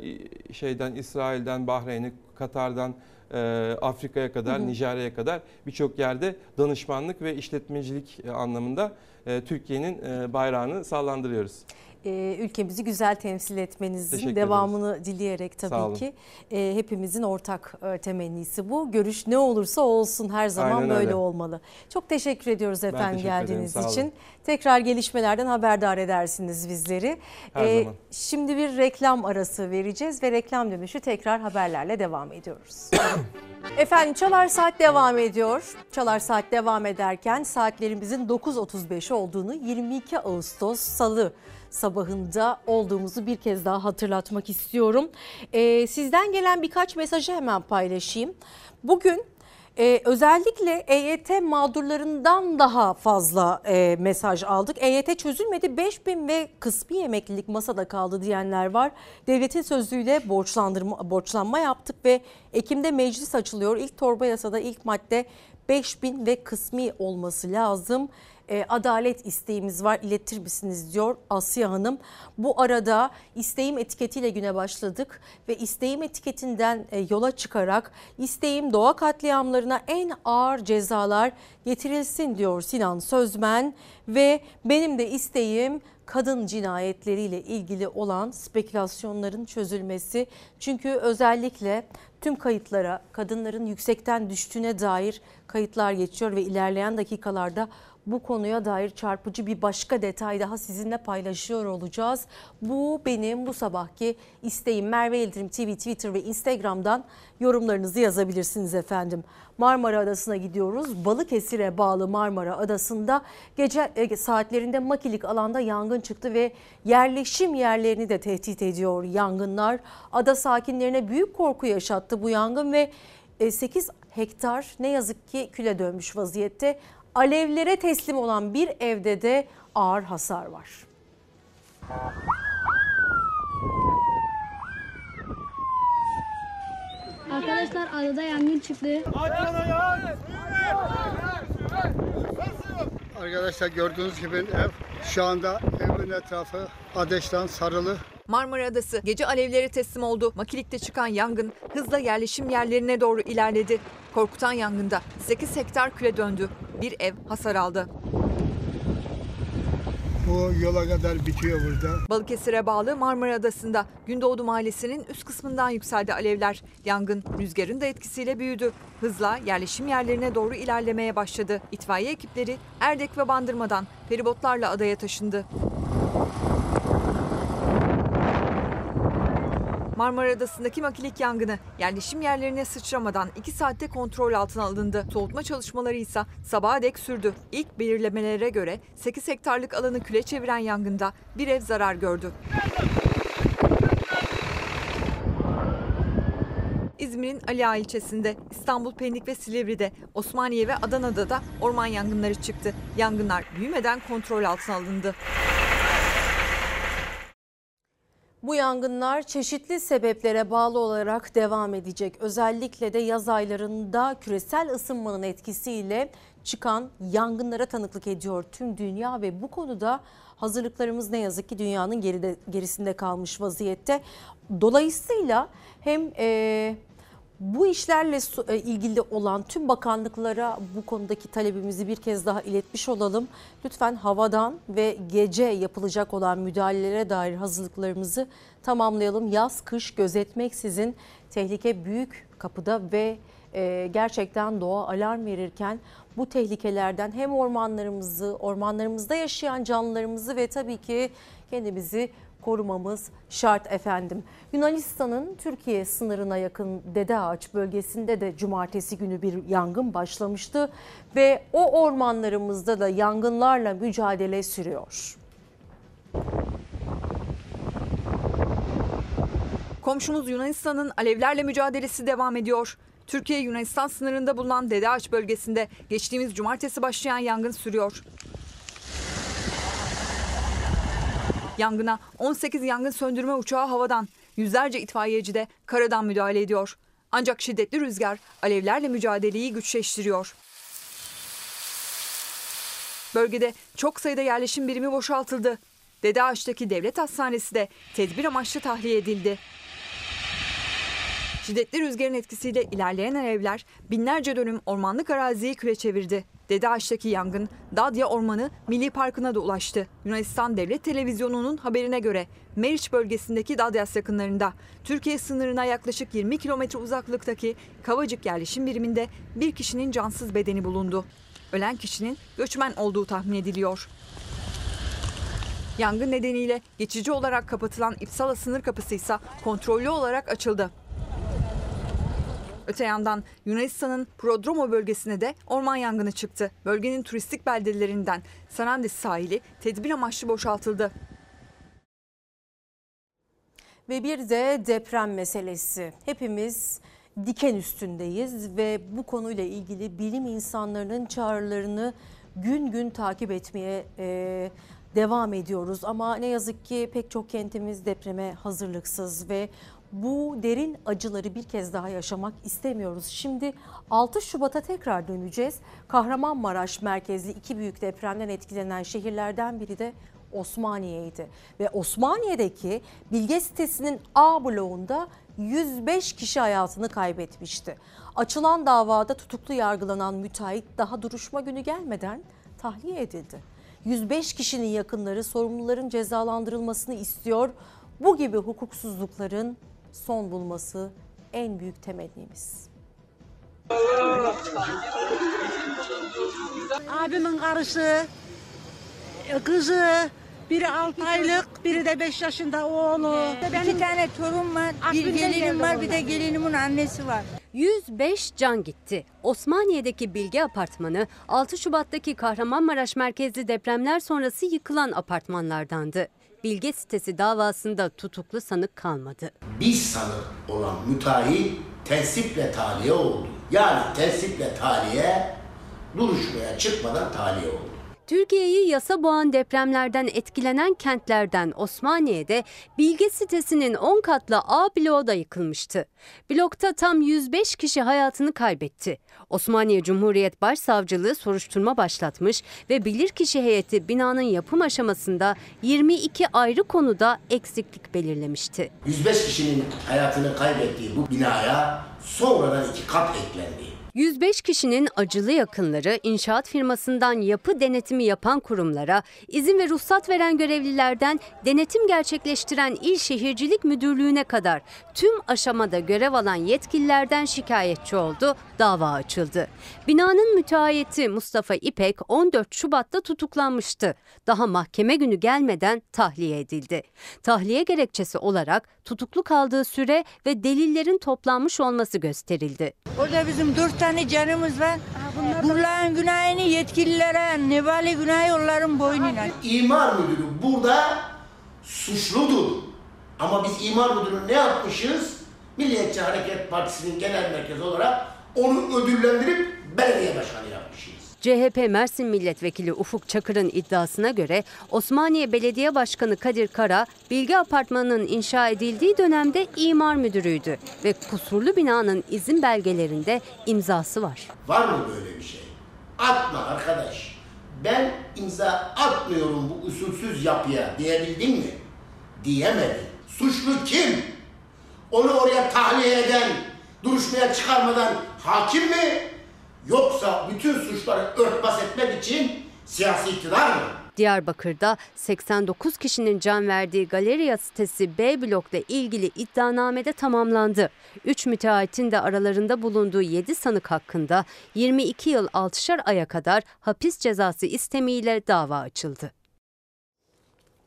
şeyden İsrail'den, Bahreyn'e, Katar'dan e, Afrika'ya kadar. Nijerya'ya kadar birçok yerde danışmanlık ve işletmecilik e, anlamında e, Türkiye'nin e, bayrağını sallandırıyoruz. E, ülkemizi güzel temsil etmenizin Teşekkür devamını dileyerek Sağ tabii ki e, hepimizin ortak e, temennisi bu. Görüş ne olursa olsun her zaman Aynen böyle öyle. olmalı. Çok teşekkür ediyoruz efendim teşekkür ederim, geldiğiniz olun. için. Tekrar gelişmelerden haberdar edersiniz bizleri. Her E, zaman. Şimdi bir reklam arası vereceğiz ve reklam dönüşü tekrar haberlerle devam ediyoruz. Efendim Çalar Saat devam ediyor. Çalar Saat devam ederken saatlerimizin 9.35 olduğunu 22 Ağustos Salı sabahında olduğumuzu bir kez daha hatırlatmak istiyorum. Ee, sizden gelen birkaç mesajı hemen paylaşayım. Bugün ee, özellikle EYT mağdurlarından daha fazla e, mesaj aldık. EYT çözülmedi 5000 ve kısmi emeklilik masada kaldı diyenler var. Devletin sözüyle borçlandırma, borçlanma yaptık ve Ekim'de meclis açılıyor. İlk torba yasada ilk madde 5000 ve kısmi olması lazım. E, adalet isteğimiz var iletir misiniz diyor Asya Hanım. Bu arada isteğim etiketiyle güne başladık ve isteğim etiketinden e, yola çıkarak isteğim doğa katliamlarına en ağır cezalar getirilsin diyor Sinan Sözmen ve benim de isteğim kadın cinayetleriyle ilgili olan spekülasyonların çözülmesi. Çünkü özellikle tüm kayıtlara kadınların yüksekten düştüğüne dair kayıtlar geçiyor ve ilerleyen dakikalarda bu konuya dair çarpıcı bir başka detay daha sizinle paylaşıyor olacağız. Bu benim bu sabahki isteğim. Merve Yıldırım TV, Twitter ve Instagram'dan yorumlarınızı yazabilirsiniz efendim. Marmara Adası'na gidiyoruz. Balıkesir'e bağlı Marmara Adası'nda gece e, saatlerinde makilik alanda yangın çıktı ve yerleşim yerlerini de tehdit ediyor yangınlar. Ada sakinlerine büyük korku yaşattı bu yangın ve 8 hektar ne yazık ki küle dönmüş vaziyette. Alevlere teslim olan bir evde de ağır hasar var. Arkadaşlar adada yangın çıktı. Arkadaşlar gördüğünüz gibi ev şu anda evin etrafı ateşten sarılı. Marmara Adası gece alevlere teslim oldu. Makilikte çıkan yangın hızla yerleşim yerlerine doğru ilerledi. Korkutan yangında 8 hektar küle döndü. Bir ev hasar aldı. Bu yola kadar bitiyor burada. Balıkesir'e bağlı Marmara Adası'nda Gündoğdu Mahallesi'nin üst kısmından yükseldi alevler. Yangın rüzgarın da etkisiyle büyüdü. Hızla yerleşim yerlerine doğru ilerlemeye başladı. İtfaiye ekipleri Erdek ve Bandırma'dan feribotlarla adaya taşındı. Marmara Adası'ndaki makilik yangını yerleşim yerlerine sıçramadan 2 saatte kontrol altına alındı. Soğutma çalışmaları ise sabaha dek sürdü. İlk belirlemelere göre 8 hektarlık alanı küle çeviren yangında bir ev zarar gördü. İzmir'in Ali Ağa ilçesinde, İstanbul Pendik ve Silivri'de, Osmaniye ve Adana'da da orman yangınları çıktı. Yangınlar büyümeden kontrol altına alındı. Bu yangınlar çeşitli sebeplere bağlı olarak devam edecek. Özellikle de yaz aylarında küresel ısınmanın etkisiyle çıkan yangınlara tanıklık ediyor tüm dünya ve bu konuda hazırlıklarımız ne yazık ki dünyanın geride, gerisinde kalmış vaziyette. Dolayısıyla hem e, bu işlerle e, ilgili olan tüm bakanlıklara bu konudaki talebimizi bir kez daha iletmiş olalım. Lütfen havadan ve gece yapılacak olan müdahalelere dair hazırlıklarımızı tamamlayalım. Yaz kış gözetmeksizin tehlike büyük kapıda ve e, gerçekten doğa alarm verirken bu tehlikelerden hem ormanlarımızı, ormanlarımızda yaşayan canlılarımızı ve tabii ki kendimizi korumamız şart efendim. Yunanistan'ın Türkiye sınırına yakın Dede Ağaç bölgesinde de cumartesi günü bir yangın başlamıştı ve o ormanlarımızda da yangınlarla mücadele sürüyor. Komşumuz Yunanistan'ın alevlerle mücadelesi devam ediyor. Türkiye-Yunanistan sınırında bulunan Dede Ağaç bölgesinde geçtiğimiz cumartesi başlayan yangın sürüyor. Yangına 18 yangın söndürme uçağı havadan, yüzlerce itfaiyeci de karadan müdahale ediyor. Ancak şiddetli rüzgar alevlerle mücadeleyi güçleştiriyor. Bölgede çok sayıda yerleşim birimi boşaltıldı. Dede Ağaç'taki devlet hastanesi de tedbir amaçlı tahliye edildi. Şiddetli rüzgarın etkisiyle ilerleyen alevler binlerce dönüm ormanlık araziyi küre çevirdi. Dede Ağaç'taki yangın Dadya Ormanı Milli Parkı'na da ulaştı. Yunanistan Devlet Televizyonu'nun haberine göre Meriç bölgesindeki Dadyas yakınlarında Türkiye sınırına yaklaşık 20 kilometre uzaklıktaki Kavacık yerleşim biriminde bir kişinin cansız bedeni bulundu. Ölen kişinin göçmen olduğu tahmin ediliyor. Yangın nedeniyle geçici olarak kapatılan İpsala sınır kapısı ise kontrollü olarak açıldı. Öte yandan Yunanistan'ın Prodromo bölgesine de orman yangını çıktı. Bölgenin turistik beldelerinden Sanandis sahili tedbir amaçlı boşaltıldı. Ve bir de deprem meselesi. Hepimiz diken üstündeyiz ve bu konuyla ilgili bilim insanlarının çağrılarını gün gün takip etmeye e, devam ediyoruz. Ama ne yazık ki pek çok kentimiz depreme hazırlıksız ve bu derin acıları bir kez daha yaşamak istemiyoruz. Şimdi 6 Şubat'a tekrar döneceğiz. Kahramanmaraş merkezli iki büyük depremden etkilenen şehirlerden biri de Osmaniye'ydi. Ve Osmaniye'deki Bilge sitesinin A bloğunda 105 kişi hayatını kaybetmişti. Açılan davada tutuklu yargılanan müteahhit daha duruşma günü gelmeden tahliye edildi. 105 kişinin yakınları sorumluların cezalandırılmasını istiyor. Bu gibi hukuksuzlukların son bulması en büyük temennimiz. Abimin karısı, kızı, biri 6 aylık, biri de 5 yaşında oğlu. İki tane torun var, bir gelinim geldi var, bir de gelinimin annesi var. 105 can gitti. Osmaniye'deki Bilge Apartmanı 6 Şubat'taki Kahramanmaraş merkezli depremler sonrası yıkılan apartmanlardandı. Bilge sitesi davasında tutuklu sanık kalmadı. bir sanık olan müteahhit tensiple tahliye oldu. Yani tensiple tahliye duruşmaya çıkmadan tahliye oldu. Türkiye'yi yasa boğan depremlerden etkilenen kentlerden Osmaniye'de Bilge sitesinin 10 katlı A bloğu da yıkılmıştı. Blokta tam 105 kişi hayatını kaybetti. Osmaniye Cumhuriyet Başsavcılığı soruşturma başlatmış ve bilirkişi heyeti binanın yapım aşamasında 22 ayrı konuda eksiklik belirlemişti. 105 kişinin hayatını kaybettiği bu binaya sonradan iki kat eklendi. 105 kişinin acılı yakınları inşaat firmasından yapı denetimi yapan kurumlara, izin ve ruhsat veren görevlilerden denetim gerçekleştiren İl Şehircilik Müdürlüğü'ne kadar tüm aşamada görev alan yetkililerden şikayetçi oldu, dava açıldı. Binanın müteahhiti Mustafa İpek 14 Şubat'ta tutuklanmıştı. Daha mahkeme günü gelmeden tahliye edildi. Tahliye gerekçesi olarak tutuklu kaldığı süre ve delillerin toplanmış olması gösterildi. Orada bizim dört tane canımız var. Bunların günahını yetkililere, nevali günah yolların boynuna. İmar müdürü burada suçludur. Ama biz imar müdürü ne yapmışız? Milliyetçi Hareket Partisi'nin genel merkezi olarak onu ödüllendirip belediye başkanı yapmışız. CHP Mersin Milletvekili Ufuk Çakır'ın iddiasına göre Osmaniye Belediye Başkanı Kadir Kara, Bilge Apartmanı'nın inşa edildiği dönemde imar müdürüydü ve kusurlu binanın izin belgelerinde imzası var. Var mı böyle bir şey? Atma arkadaş. Ben imza atmıyorum bu usulsüz yapıya diyebildin mi? Diyemedin. Suçlu kim? Onu oraya tahliye eden, duruşmaya çıkarmadan hakim mi? Yoksa bütün suçları örtbas etmek için siyasi iktidar mı? Diyarbakır'da 89 kişinin can verdiği Galeriya sitesi B blokla ilgili iddianamede tamamlandı. 3 müteahhitin de aralarında bulunduğu 7 sanık hakkında 22 yıl 6'şar aya kadar hapis cezası istemiyle dava açıldı.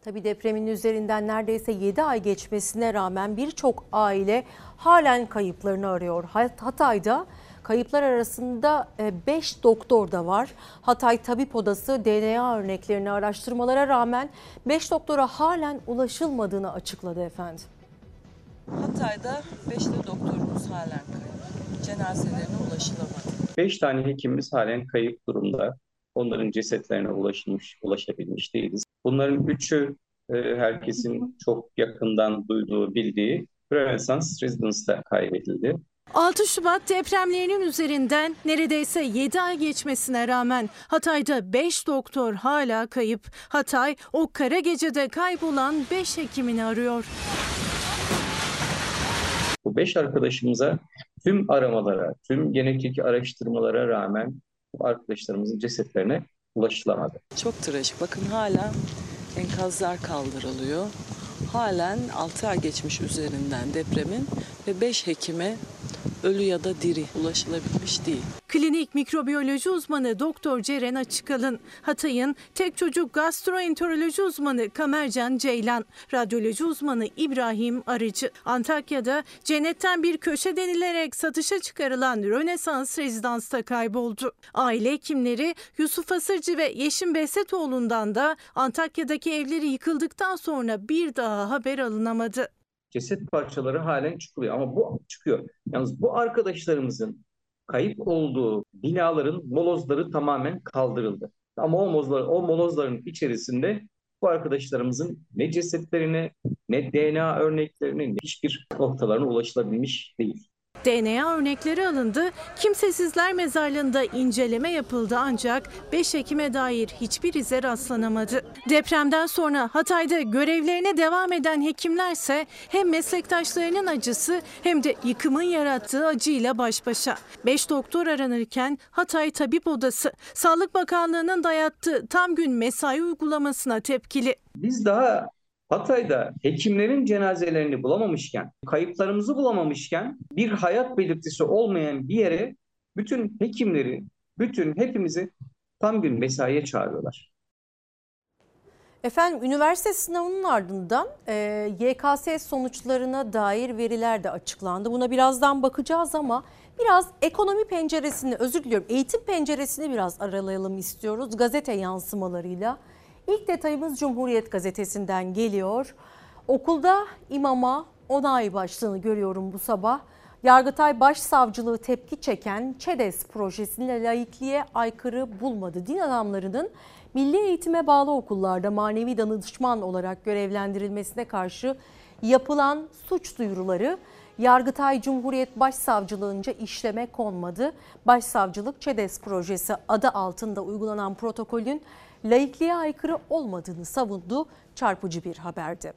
Tabi depremin üzerinden neredeyse 7 ay geçmesine rağmen birçok aile halen kayıplarını arıyor. Hat- Hatay'da kayıplar arasında 5 doktor da var. Hatay Tabip Odası DNA örneklerini araştırmalara rağmen 5 doktora halen ulaşılmadığını açıkladı efendim. Hatay'da 5 de doktorumuz halen kayıp. Cenazelerine ulaşılamadı. 5 tane hekimimiz halen kayıp durumda. Onların cesetlerine ulaşılmış, ulaşabilmiş değiliz. Bunların üçü e, e, herkesin çok yakından duyduğu, bildiği Rönesans Residence'da kaybedildi. 6 Şubat depremlerinin üzerinden neredeyse 7 ay geçmesine rağmen Hatay'da 5 doktor hala kayıp. Hatay o kara gecede kaybolan 5 hekimini arıyor. Bu beş arkadaşımıza tüm aramalara, tüm genetik araştırmalara rağmen bu arkadaşlarımızın cesetlerine ulaşılamadı. Çok trajik. Bakın hala enkazlar kaldırılıyor. Halen 6 ay geçmiş üzerinden depremin ve 5 hekime ölü ya da diri ulaşılabilmiş değil. Klinik mikrobiyoloji uzmanı Doktor Ceren Açıkalın, Hatay'ın tek çocuk gastroenteroloji uzmanı Kamercan Ceylan, radyoloji uzmanı İbrahim Arıcı, Antakya'da cennetten bir köşe denilerek satışa çıkarılan Rönesans Rezidans'ta kayboldu. Aile hekimleri Yusuf Asırcı ve Yeşim Behzetoğlu'ndan da Antakya'daki evleri yıkıldıktan sonra bir daha haber alınamadı. Ceset parçaları halen çıkılıyor ama bu çıkıyor. Yalnız bu arkadaşlarımızın kayıp olduğu binaların molozları tamamen kaldırıldı. Ama o molozlar, o molozların içerisinde bu arkadaşlarımızın ne cesetlerine, ne DNA örneklerine, ne hiçbir noktalarına ulaşılabilmiş değil. DNA örnekleri alındı, kimsesizler mezarlığında inceleme yapıldı ancak 5 Ekim'e dair hiçbir ize rastlanamadı. Depremden sonra Hatay'da görevlerine devam eden hekimlerse hem meslektaşlarının acısı hem de yıkımın yarattığı acıyla baş başa. 5 doktor aranırken Hatay Tabip Odası, Sağlık Bakanlığı'nın dayattığı tam gün mesai uygulamasına tepkili. Biz daha Hatay'da hekimlerin cenazelerini bulamamışken, kayıplarımızı bulamamışken bir hayat belirtisi olmayan bir yere bütün hekimleri, bütün hepimizi tam gün mesaiye çağırıyorlar. Efendim üniversite sınavının ardından e, YKS sonuçlarına dair veriler de açıklandı. Buna birazdan bakacağız ama biraz ekonomi penceresini özür diliyorum eğitim penceresini biraz aralayalım istiyoruz gazete yansımalarıyla. İlk detayımız Cumhuriyet Gazetesi'nden geliyor. Okulda imama onay başlığını görüyorum bu sabah. Yargıtay Başsavcılığı tepki çeken ÇEDES projesini laikliğe aykırı bulmadı. Din adamlarının milli eğitime bağlı okullarda manevi danışman olarak görevlendirilmesine karşı yapılan suç duyuruları Yargıtay Cumhuriyet Başsavcılığınca işleme konmadı. Başsavcılık ÇEDES projesi adı altında uygulanan protokolün laikliğe aykırı olmadığını savundu. Çarpıcı bir haberdi.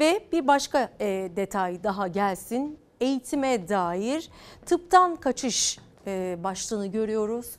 Ve bir başka e, detay daha gelsin. Eğitime dair tıptan kaçış e, başlığını görüyoruz.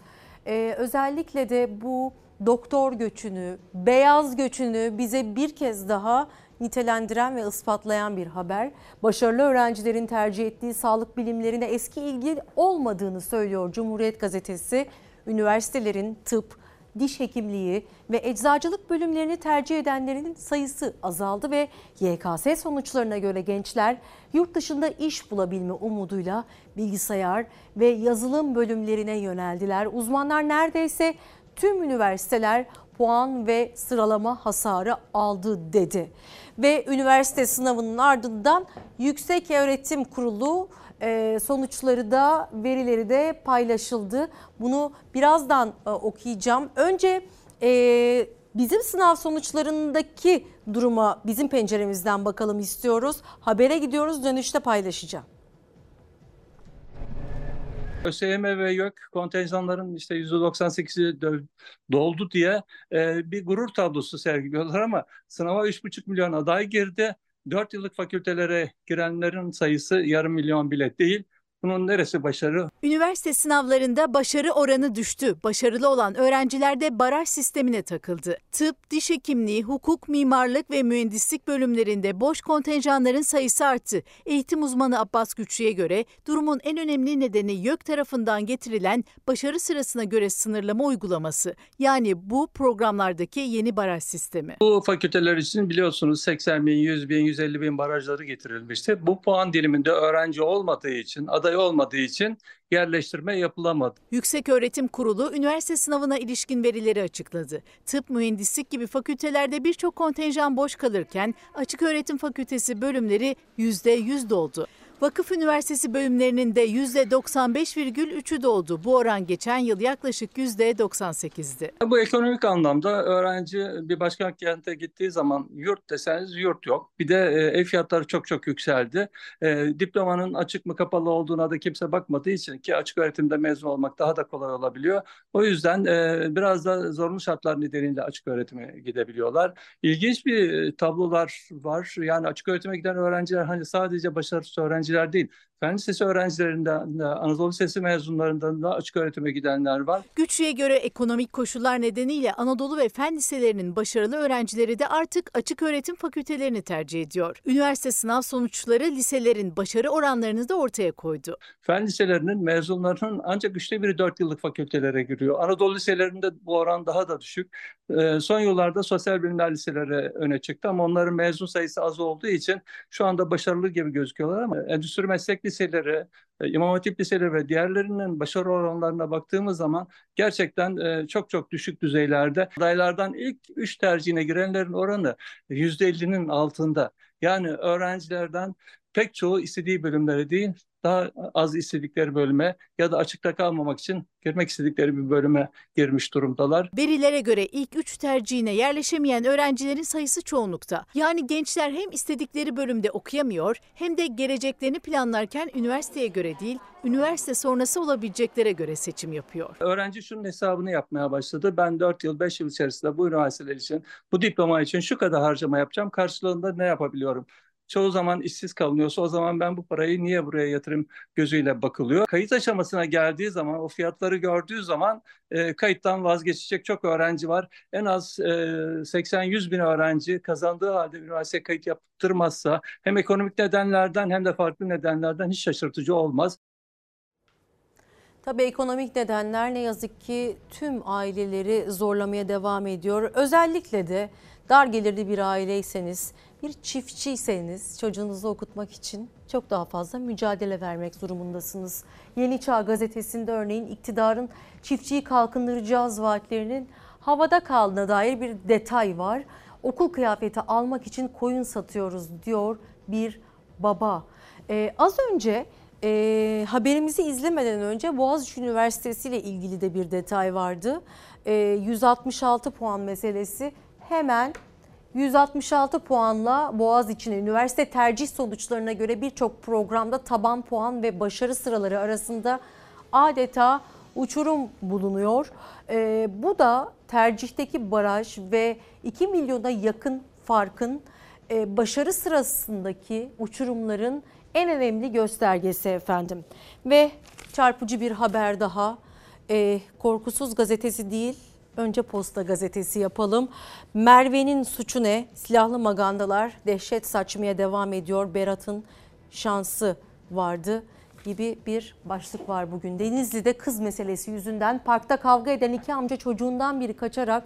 E, özellikle de bu doktor göçünü, beyaz göçünü bize bir kez daha nitelendiren ve ispatlayan bir haber. Başarılı öğrencilerin tercih ettiği sağlık bilimlerine eski ilgi olmadığını söylüyor Cumhuriyet Gazetesi. Üniversitelerin tıp, diş hekimliği ve eczacılık bölümlerini tercih edenlerin sayısı azaldı ve YKS sonuçlarına göre gençler yurt dışında iş bulabilme umuduyla bilgisayar ve yazılım bölümlerine yöneldiler. Uzmanlar neredeyse tüm üniversiteler puan ve sıralama hasarı aldı dedi. Ve üniversite sınavının ardından Yüksek Öğretim Kurulu sonuçları da verileri de paylaşıldı. Bunu birazdan e, okuyacağım. Önce e, bizim sınav sonuçlarındaki duruma bizim penceremizden bakalım istiyoruz. Habere gidiyoruz dönüşte paylaşacağım. ÖSYM ve YÖK kontenjanların işte %98'i doldu diye e, bir gurur tablosu sergiliyorlar ama sınava 3,5 milyon aday girdi. 4 yıllık fakültelere girenlerin sayısı yarım milyon bile değil. Bunun neresi başarı? Üniversite sınavlarında başarı oranı düştü. Başarılı olan öğrenciler de baraj sistemine takıldı. Tıp, diş hekimliği, hukuk, mimarlık ve mühendislik bölümlerinde boş kontenjanların sayısı arttı. Eğitim uzmanı Abbas Güçlü'ye göre durumun en önemli nedeni YÖK tarafından getirilen başarı sırasına göre sınırlama uygulaması. Yani bu programlardaki yeni baraj sistemi. Bu fakülteler için biliyorsunuz 80 bin, 100 bin, 150 bin barajları getirilmişti. Bu puan diliminde öğrenci olmadığı için aday olmadığı için yerleştirme yapılamadı. Yüksek Öğretim Kurulu üniversite sınavına ilişkin verileri açıkladı. Tıp, mühendislik gibi fakültelerde birçok kontenjan boş kalırken açık öğretim fakültesi bölümleri %100 doldu. Vakıf Üniversitesi bölümlerinin de %95,3'ü doldu. Bu oran geçen yıl yaklaşık %98'di. Bu ekonomik anlamda öğrenci bir başka kente gittiği zaman yurt deseniz yurt yok. Bir de e, ev fiyatları çok çok yükseldi. E, diplomanın açık mı kapalı olduğuna da kimse bakmadığı için ki açık öğretimde mezun olmak daha da kolay olabiliyor. O yüzden e, biraz da zorunlu şartlar nedeniyle açık öğretime gidebiliyorlar. İlginç bir tablolar var. Yani açık öğretime giden öğrenciler hani sadece başarısız öğrenciler değil. Fen lisesi öğrencilerinden de Anadolu Lisesi mezunlarından da açık öğretime gidenler var. Güçlü'ye göre ekonomik koşullar nedeniyle Anadolu ve fen liselerinin başarılı öğrencileri de artık açık öğretim fakültelerini tercih ediyor. Üniversite sınav sonuçları liselerin başarı oranlarını da ortaya koydu. Fen liselerinin mezunlarının ancak üçte biri dört yıllık fakültelere giriyor. Anadolu liselerinde bu oran daha da düşük. Ee, son yıllarda sosyal bilimler liseleri öne çıktı ama onların mezun sayısı az olduğu için şu anda başarılı gibi gözüküyorlar ama endüstri meslek liseleri, e, İmam Hatip liseleri ve diğerlerinin başarı oranlarına baktığımız zaman gerçekten e, çok çok düşük düzeylerde. Adaylardan ilk üç tercihine girenlerin oranı %50'nin altında. Yani öğrencilerden pek çoğu istediği bölümlere değil, daha az istedikleri bölüme ya da açıkta kalmamak için girmek istedikleri bir bölüme girmiş durumdalar. Verilere göre ilk üç tercihine yerleşemeyen öğrencilerin sayısı çoğunlukta. Yani gençler hem istedikleri bölümde okuyamıyor hem de geleceklerini planlarken üniversiteye göre değil, üniversite sonrası olabileceklere göre seçim yapıyor. Öğrenci şunun hesabını yapmaya başladı. Ben 4 yıl 5 yıl içerisinde bu üniversiteler için bu diploma için şu kadar harcama yapacağım. Karşılığında ne yapabiliyorum? Çoğu zaman işsiz kalınıyorsa o zaman ben bu parayı niye buraya yatırım gözüyle bakılıyor. Kayıt aşamasına geldiği zaman o fiyatları gördüğü zaman e, kayıttan vazgeçecek çok öğrenci var. En az e, 80-100 bin öğrenci kazandığı halde üniversite kayıt yaptırmazsa hem ekonomik nedenlerden hem de farklı nedenlerden hiç şaşırtıcı olmaz. Tabii ekonomik nedenler ne yazık ki tüm aileleri zorlamaya devam ediyor. Özellikle de dar gelirli bir aileyseniz, bir çiftçiyseniz çocuğunuzu okutmak için çok daha fazla mücadele vermek durumundasınız. Yeni Çağ gazetesinde örneğin iktidarın çiftçiyi kalkındıracağız vaatlerinin havada kaldığına dair bir detay var. Okul kıyafeti almak için koyun satıyoruz diyor bir baba. Ee, az önce e, haberimizi izlemeden önce Boğaziçi Üniversitesi ile ilgili de bir detay vardı. E, 166 puan meselesi hemen 166 puanla Boğaziçi'ne üniversite tercih sonuçlarına göre birçok programda taban puan ve başarı sıraları arasında adeta uçurum bulunuyor. E, bu da tercihteki baraj ve 2 milyona yakın farkın e, başarı sırasındaki uçurumların en önemli göstergesi efendim. Ve çarpıcı bir haber daha. E, Korkusuz gazetesi değil, önce Posta gazetesi yapalım. Merve'nin suçu ne? Silahlı magandalar dehşet saçmaya devam ediyor. Berat'ın şansı vardı gibi bir başlık var bugün. Denizli'de kız meselesi yüzünden parkta kavga eden iki amca çocuğundan biri kaçarak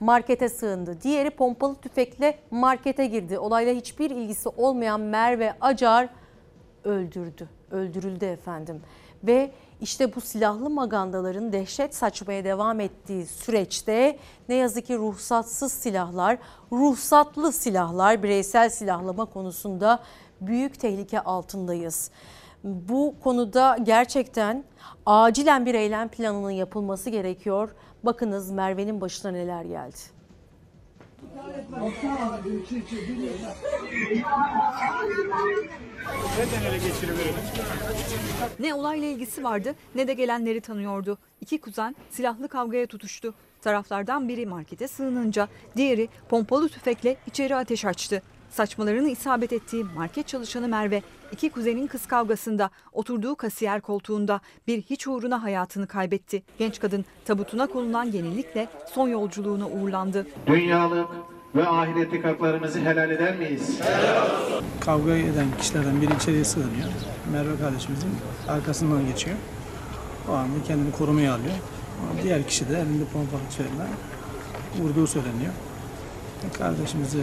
markete sığındı. Diğeri pompalı tüfekle markete girdi. Olayla hiçbir ilgisi olmayan Merve Acar öldürdü. Öldürüldü efendim. Ve işte bu silahlı magandaların dehşet saçmaya devam ettiği süreçte ne yazık ki ruhsatsız silahlar, ruhsatlı silahlar, bireysel silahlama konusunda büyük tehlike altındayız. Bu konuda gerçekten acilen bir eylem planının yapılması gerekiyor. Bakınız Merve'nin başına neler geldi. Ne olayla ilgisi vardı ne de gelenleri tanıyordu. İki kuzen silahlı kavgaya tutuştu. Taraflardan biri markete sığınınca diğeri pompalı tüfekle içeri ateş açtı. Saçmalarını isabet ettiği market çalışanı Merve, iki kuzenin kız kavgasında oturduğu kasiyer koltuğunda bir hiç uğruna hayatını kaybetti. Genç kadın tabutuna konulan yenilikle son yolculuğuna uğurlandı. Dünyalık ve ahiretlik haklarımızı helal eder miyiz? Kavga eden kişilerden biri içeriye sığınıyor. Merve kardeşimizin arkasından geçiyor. O anda kendini korumaya alıyor. Ama diğer kişi de elinde pompalı tüfeğiyle vurduğu söyleniyor. Kardeşimize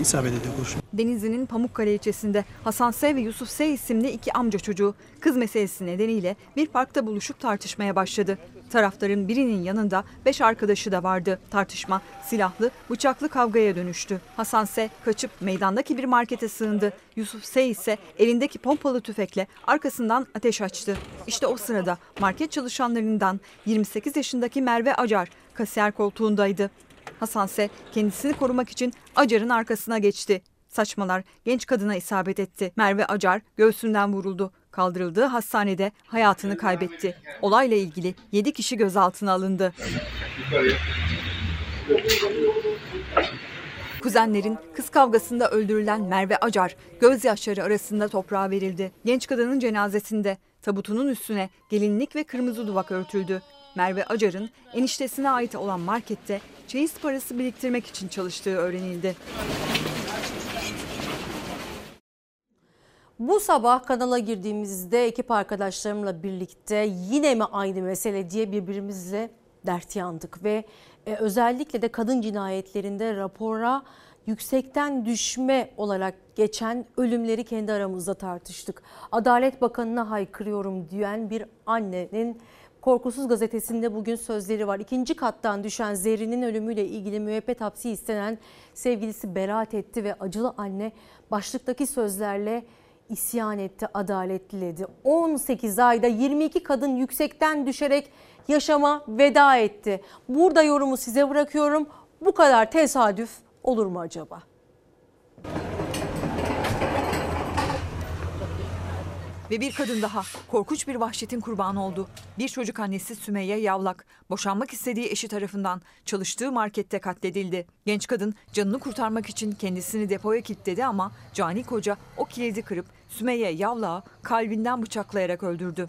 isabet ediyor kurşun. Denizli'nin Pamukkale ilçesinde Hasan S. ve Yusuf S. isimli iki amca çocuğu kız meselesi nedeniyle bir parkta buluşup tartışmaya başladı. Tarafların birinin yanında beş arkadaşı da vardı. Tartışma silahlı, bıçaklı kavgaya dönüştü. Hasan S. kaçıp meydandaki bir markete sığındı. Yusuf S. ise elindeki pompalı tüfekle arkasından ateş açtı. İşte o sırada market çalışanlarından 28 yaşındaki Merve Acar kasiyer koltuğundaydı. Hasan ise kendisini korumak için Acar'ın arkasına geçti. Saçmalar genç kadına isabet etti. Merve Acar göğsünden vuruldu. Kaldırıldığı hastanede hayatını kaybetti. Olayla ilgili 7 kişi gözaltına alındı. Kuzenlerin kız kavgasında öldürülen Merve Acar gözyaşları arasında toprağa verildi. Genç kadının cenazesinde tabutunun üstüne gelinlik ve kırmızı duvak örtüldü. Merve Acar'ın eniştesine ait olan markette çeyiz parası biriktirmek için çalıştığı öğrenildi. Bu sabah kanala girdiğimizde ekip arkadaşlarımla birlikte yine mi aynı mesele diye birbirimizle dert yandık ve e, özellikle de kadın cinayetlerinde rapora yüksekten düşme olarak geçen ölümleri kendi aramızda tartıştık. Adalet Bakanı'na haykırıyorum diyen bir annenin Korkusuz gazetesinde bugün sözleri var. İkinci kattan düşen Zerrin'in ölümüyle ilgili müebbet hapsi istenen sevgilisi beraat etti ve acılı anne başlıktaki sözlerle isyan etti, adalet diledi. 18 ayda 22 kadın yüksekten düşerek yaşama veda etti. Burada yorumu size bırakıyorum. Bu kadar tesadüf olur mu acaba? Ve bir kadın daha korkunç bir vahşetin kurbanı oldu. Bir çocuk annesi Sümeyye Yavlak boşanmak istediği eşi tarafından çalıştığı markette katledildi. Genç kadın canını kurtarmak için kendisini depoya kilitledi ama cani koca o kilidi kırıp Sümeyye Yavlak'ı kalbinden bıçaklayarak öldürdü.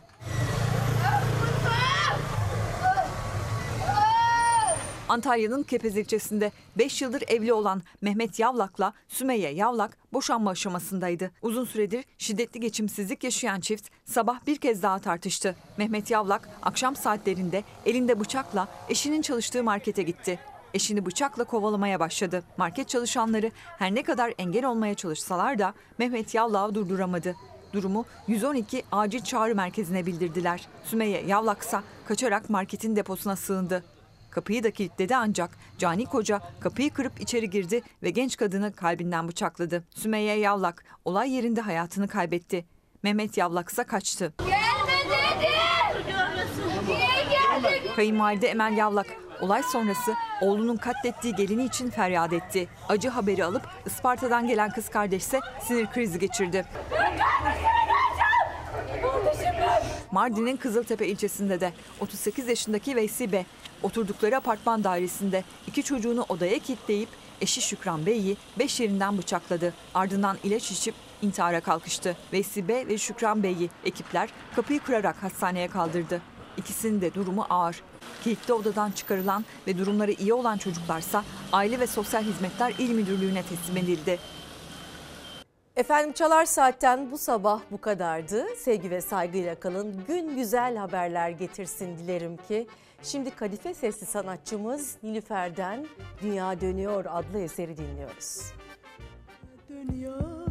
Antalya'nın Kepez ilçesinde 5 yıldır evli olan Mehmet Yavlak'la Sümeyye Yavlak boşanma aşamasındaydı. Uzun süredir şiddetli geçimsizlik yaşayan çift sabah bir kez daha tartıştı. Mehmet Yavlak akşam saatlerinde elinde bıçakla eşinin çalıştığı markete gitti. Eşini bıçakla kovalamaya başladı. Market çalışanları her ne kadar engel olmaya çalışsalar da Mehmet Yavlak'ı durduramadı. Durumu 112 acil çağrı merkezine bildirdiler. Sümeyye Yavlaksa kaçarak marketin deposuna sığındı. Kapıyı da kilitledi ancak cani koca kapıyı kırıp içeri girdi ve genç kadını kalbinden bıçakladı. Sümeyye Yavlak olay yerinde hayatını kaybetti. Mehmet Yavlak ise kaçtı. Kayınvalide Emel Yavlak olay sonrası oğlunun katlettiği gelini için feryat etti. Acı haberi alıp Isparta'dan gelen kız kardeş ise sinir krizi geçirdi. Mardin'in Kızıltepe ilçesinde de 38 yaşındaki Veysi B. oturdukları apartman dairesinde iki çocuğunu odaya kilitleyip eşi Şükran Bey'i beş yerinden bıçakladı. Ardından ilaç içip intihara kalkıştı. Veysi B. ve Şükran Bey'i ekipler kapıyı kırarak hastaneye kaldırdı. İkisinin de durumu ağır. Kilitli odadan çıkarılan ve durumları iyi olan çocuklarsa Aile ve Sosyal Hizmetler İl Müdürlüğü'ne teslim edildi. Efendim Çalar Saat'ten bu sabah bu kadardı. Sevgi ve saygıyla kalın. Gün güzel haberler getirsin dilerim ki. Şimdi kadife sesli sanatçımız Nilüfer'den Dünya Dönüyor adlı eseri dinliyoruz. Dönüyor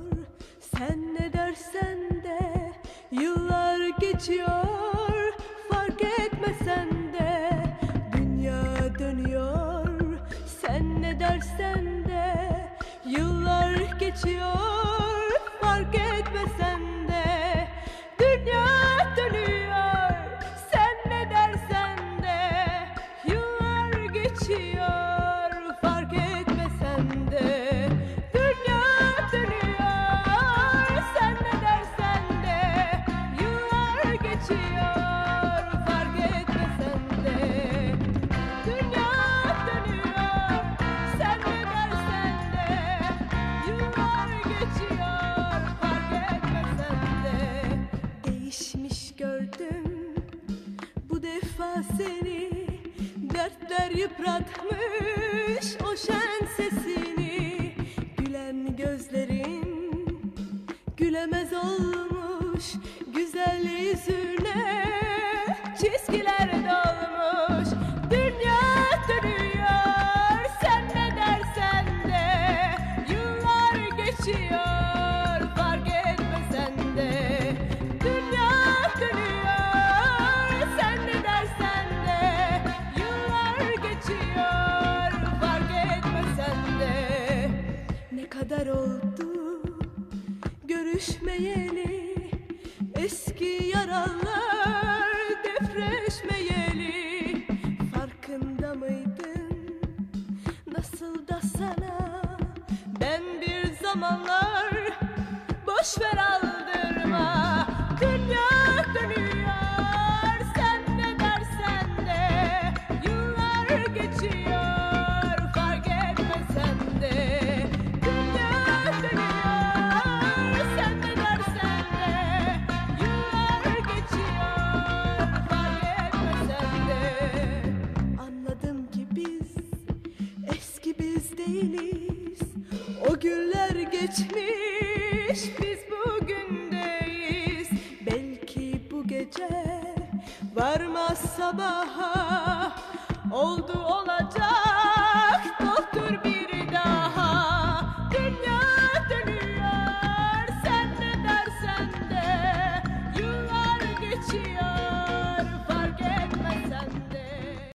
sen ne dersen de yıllar geçiyor fark etmesen de dünya dönüyor sen ne dersen de yıllar geçiyor fark etmesen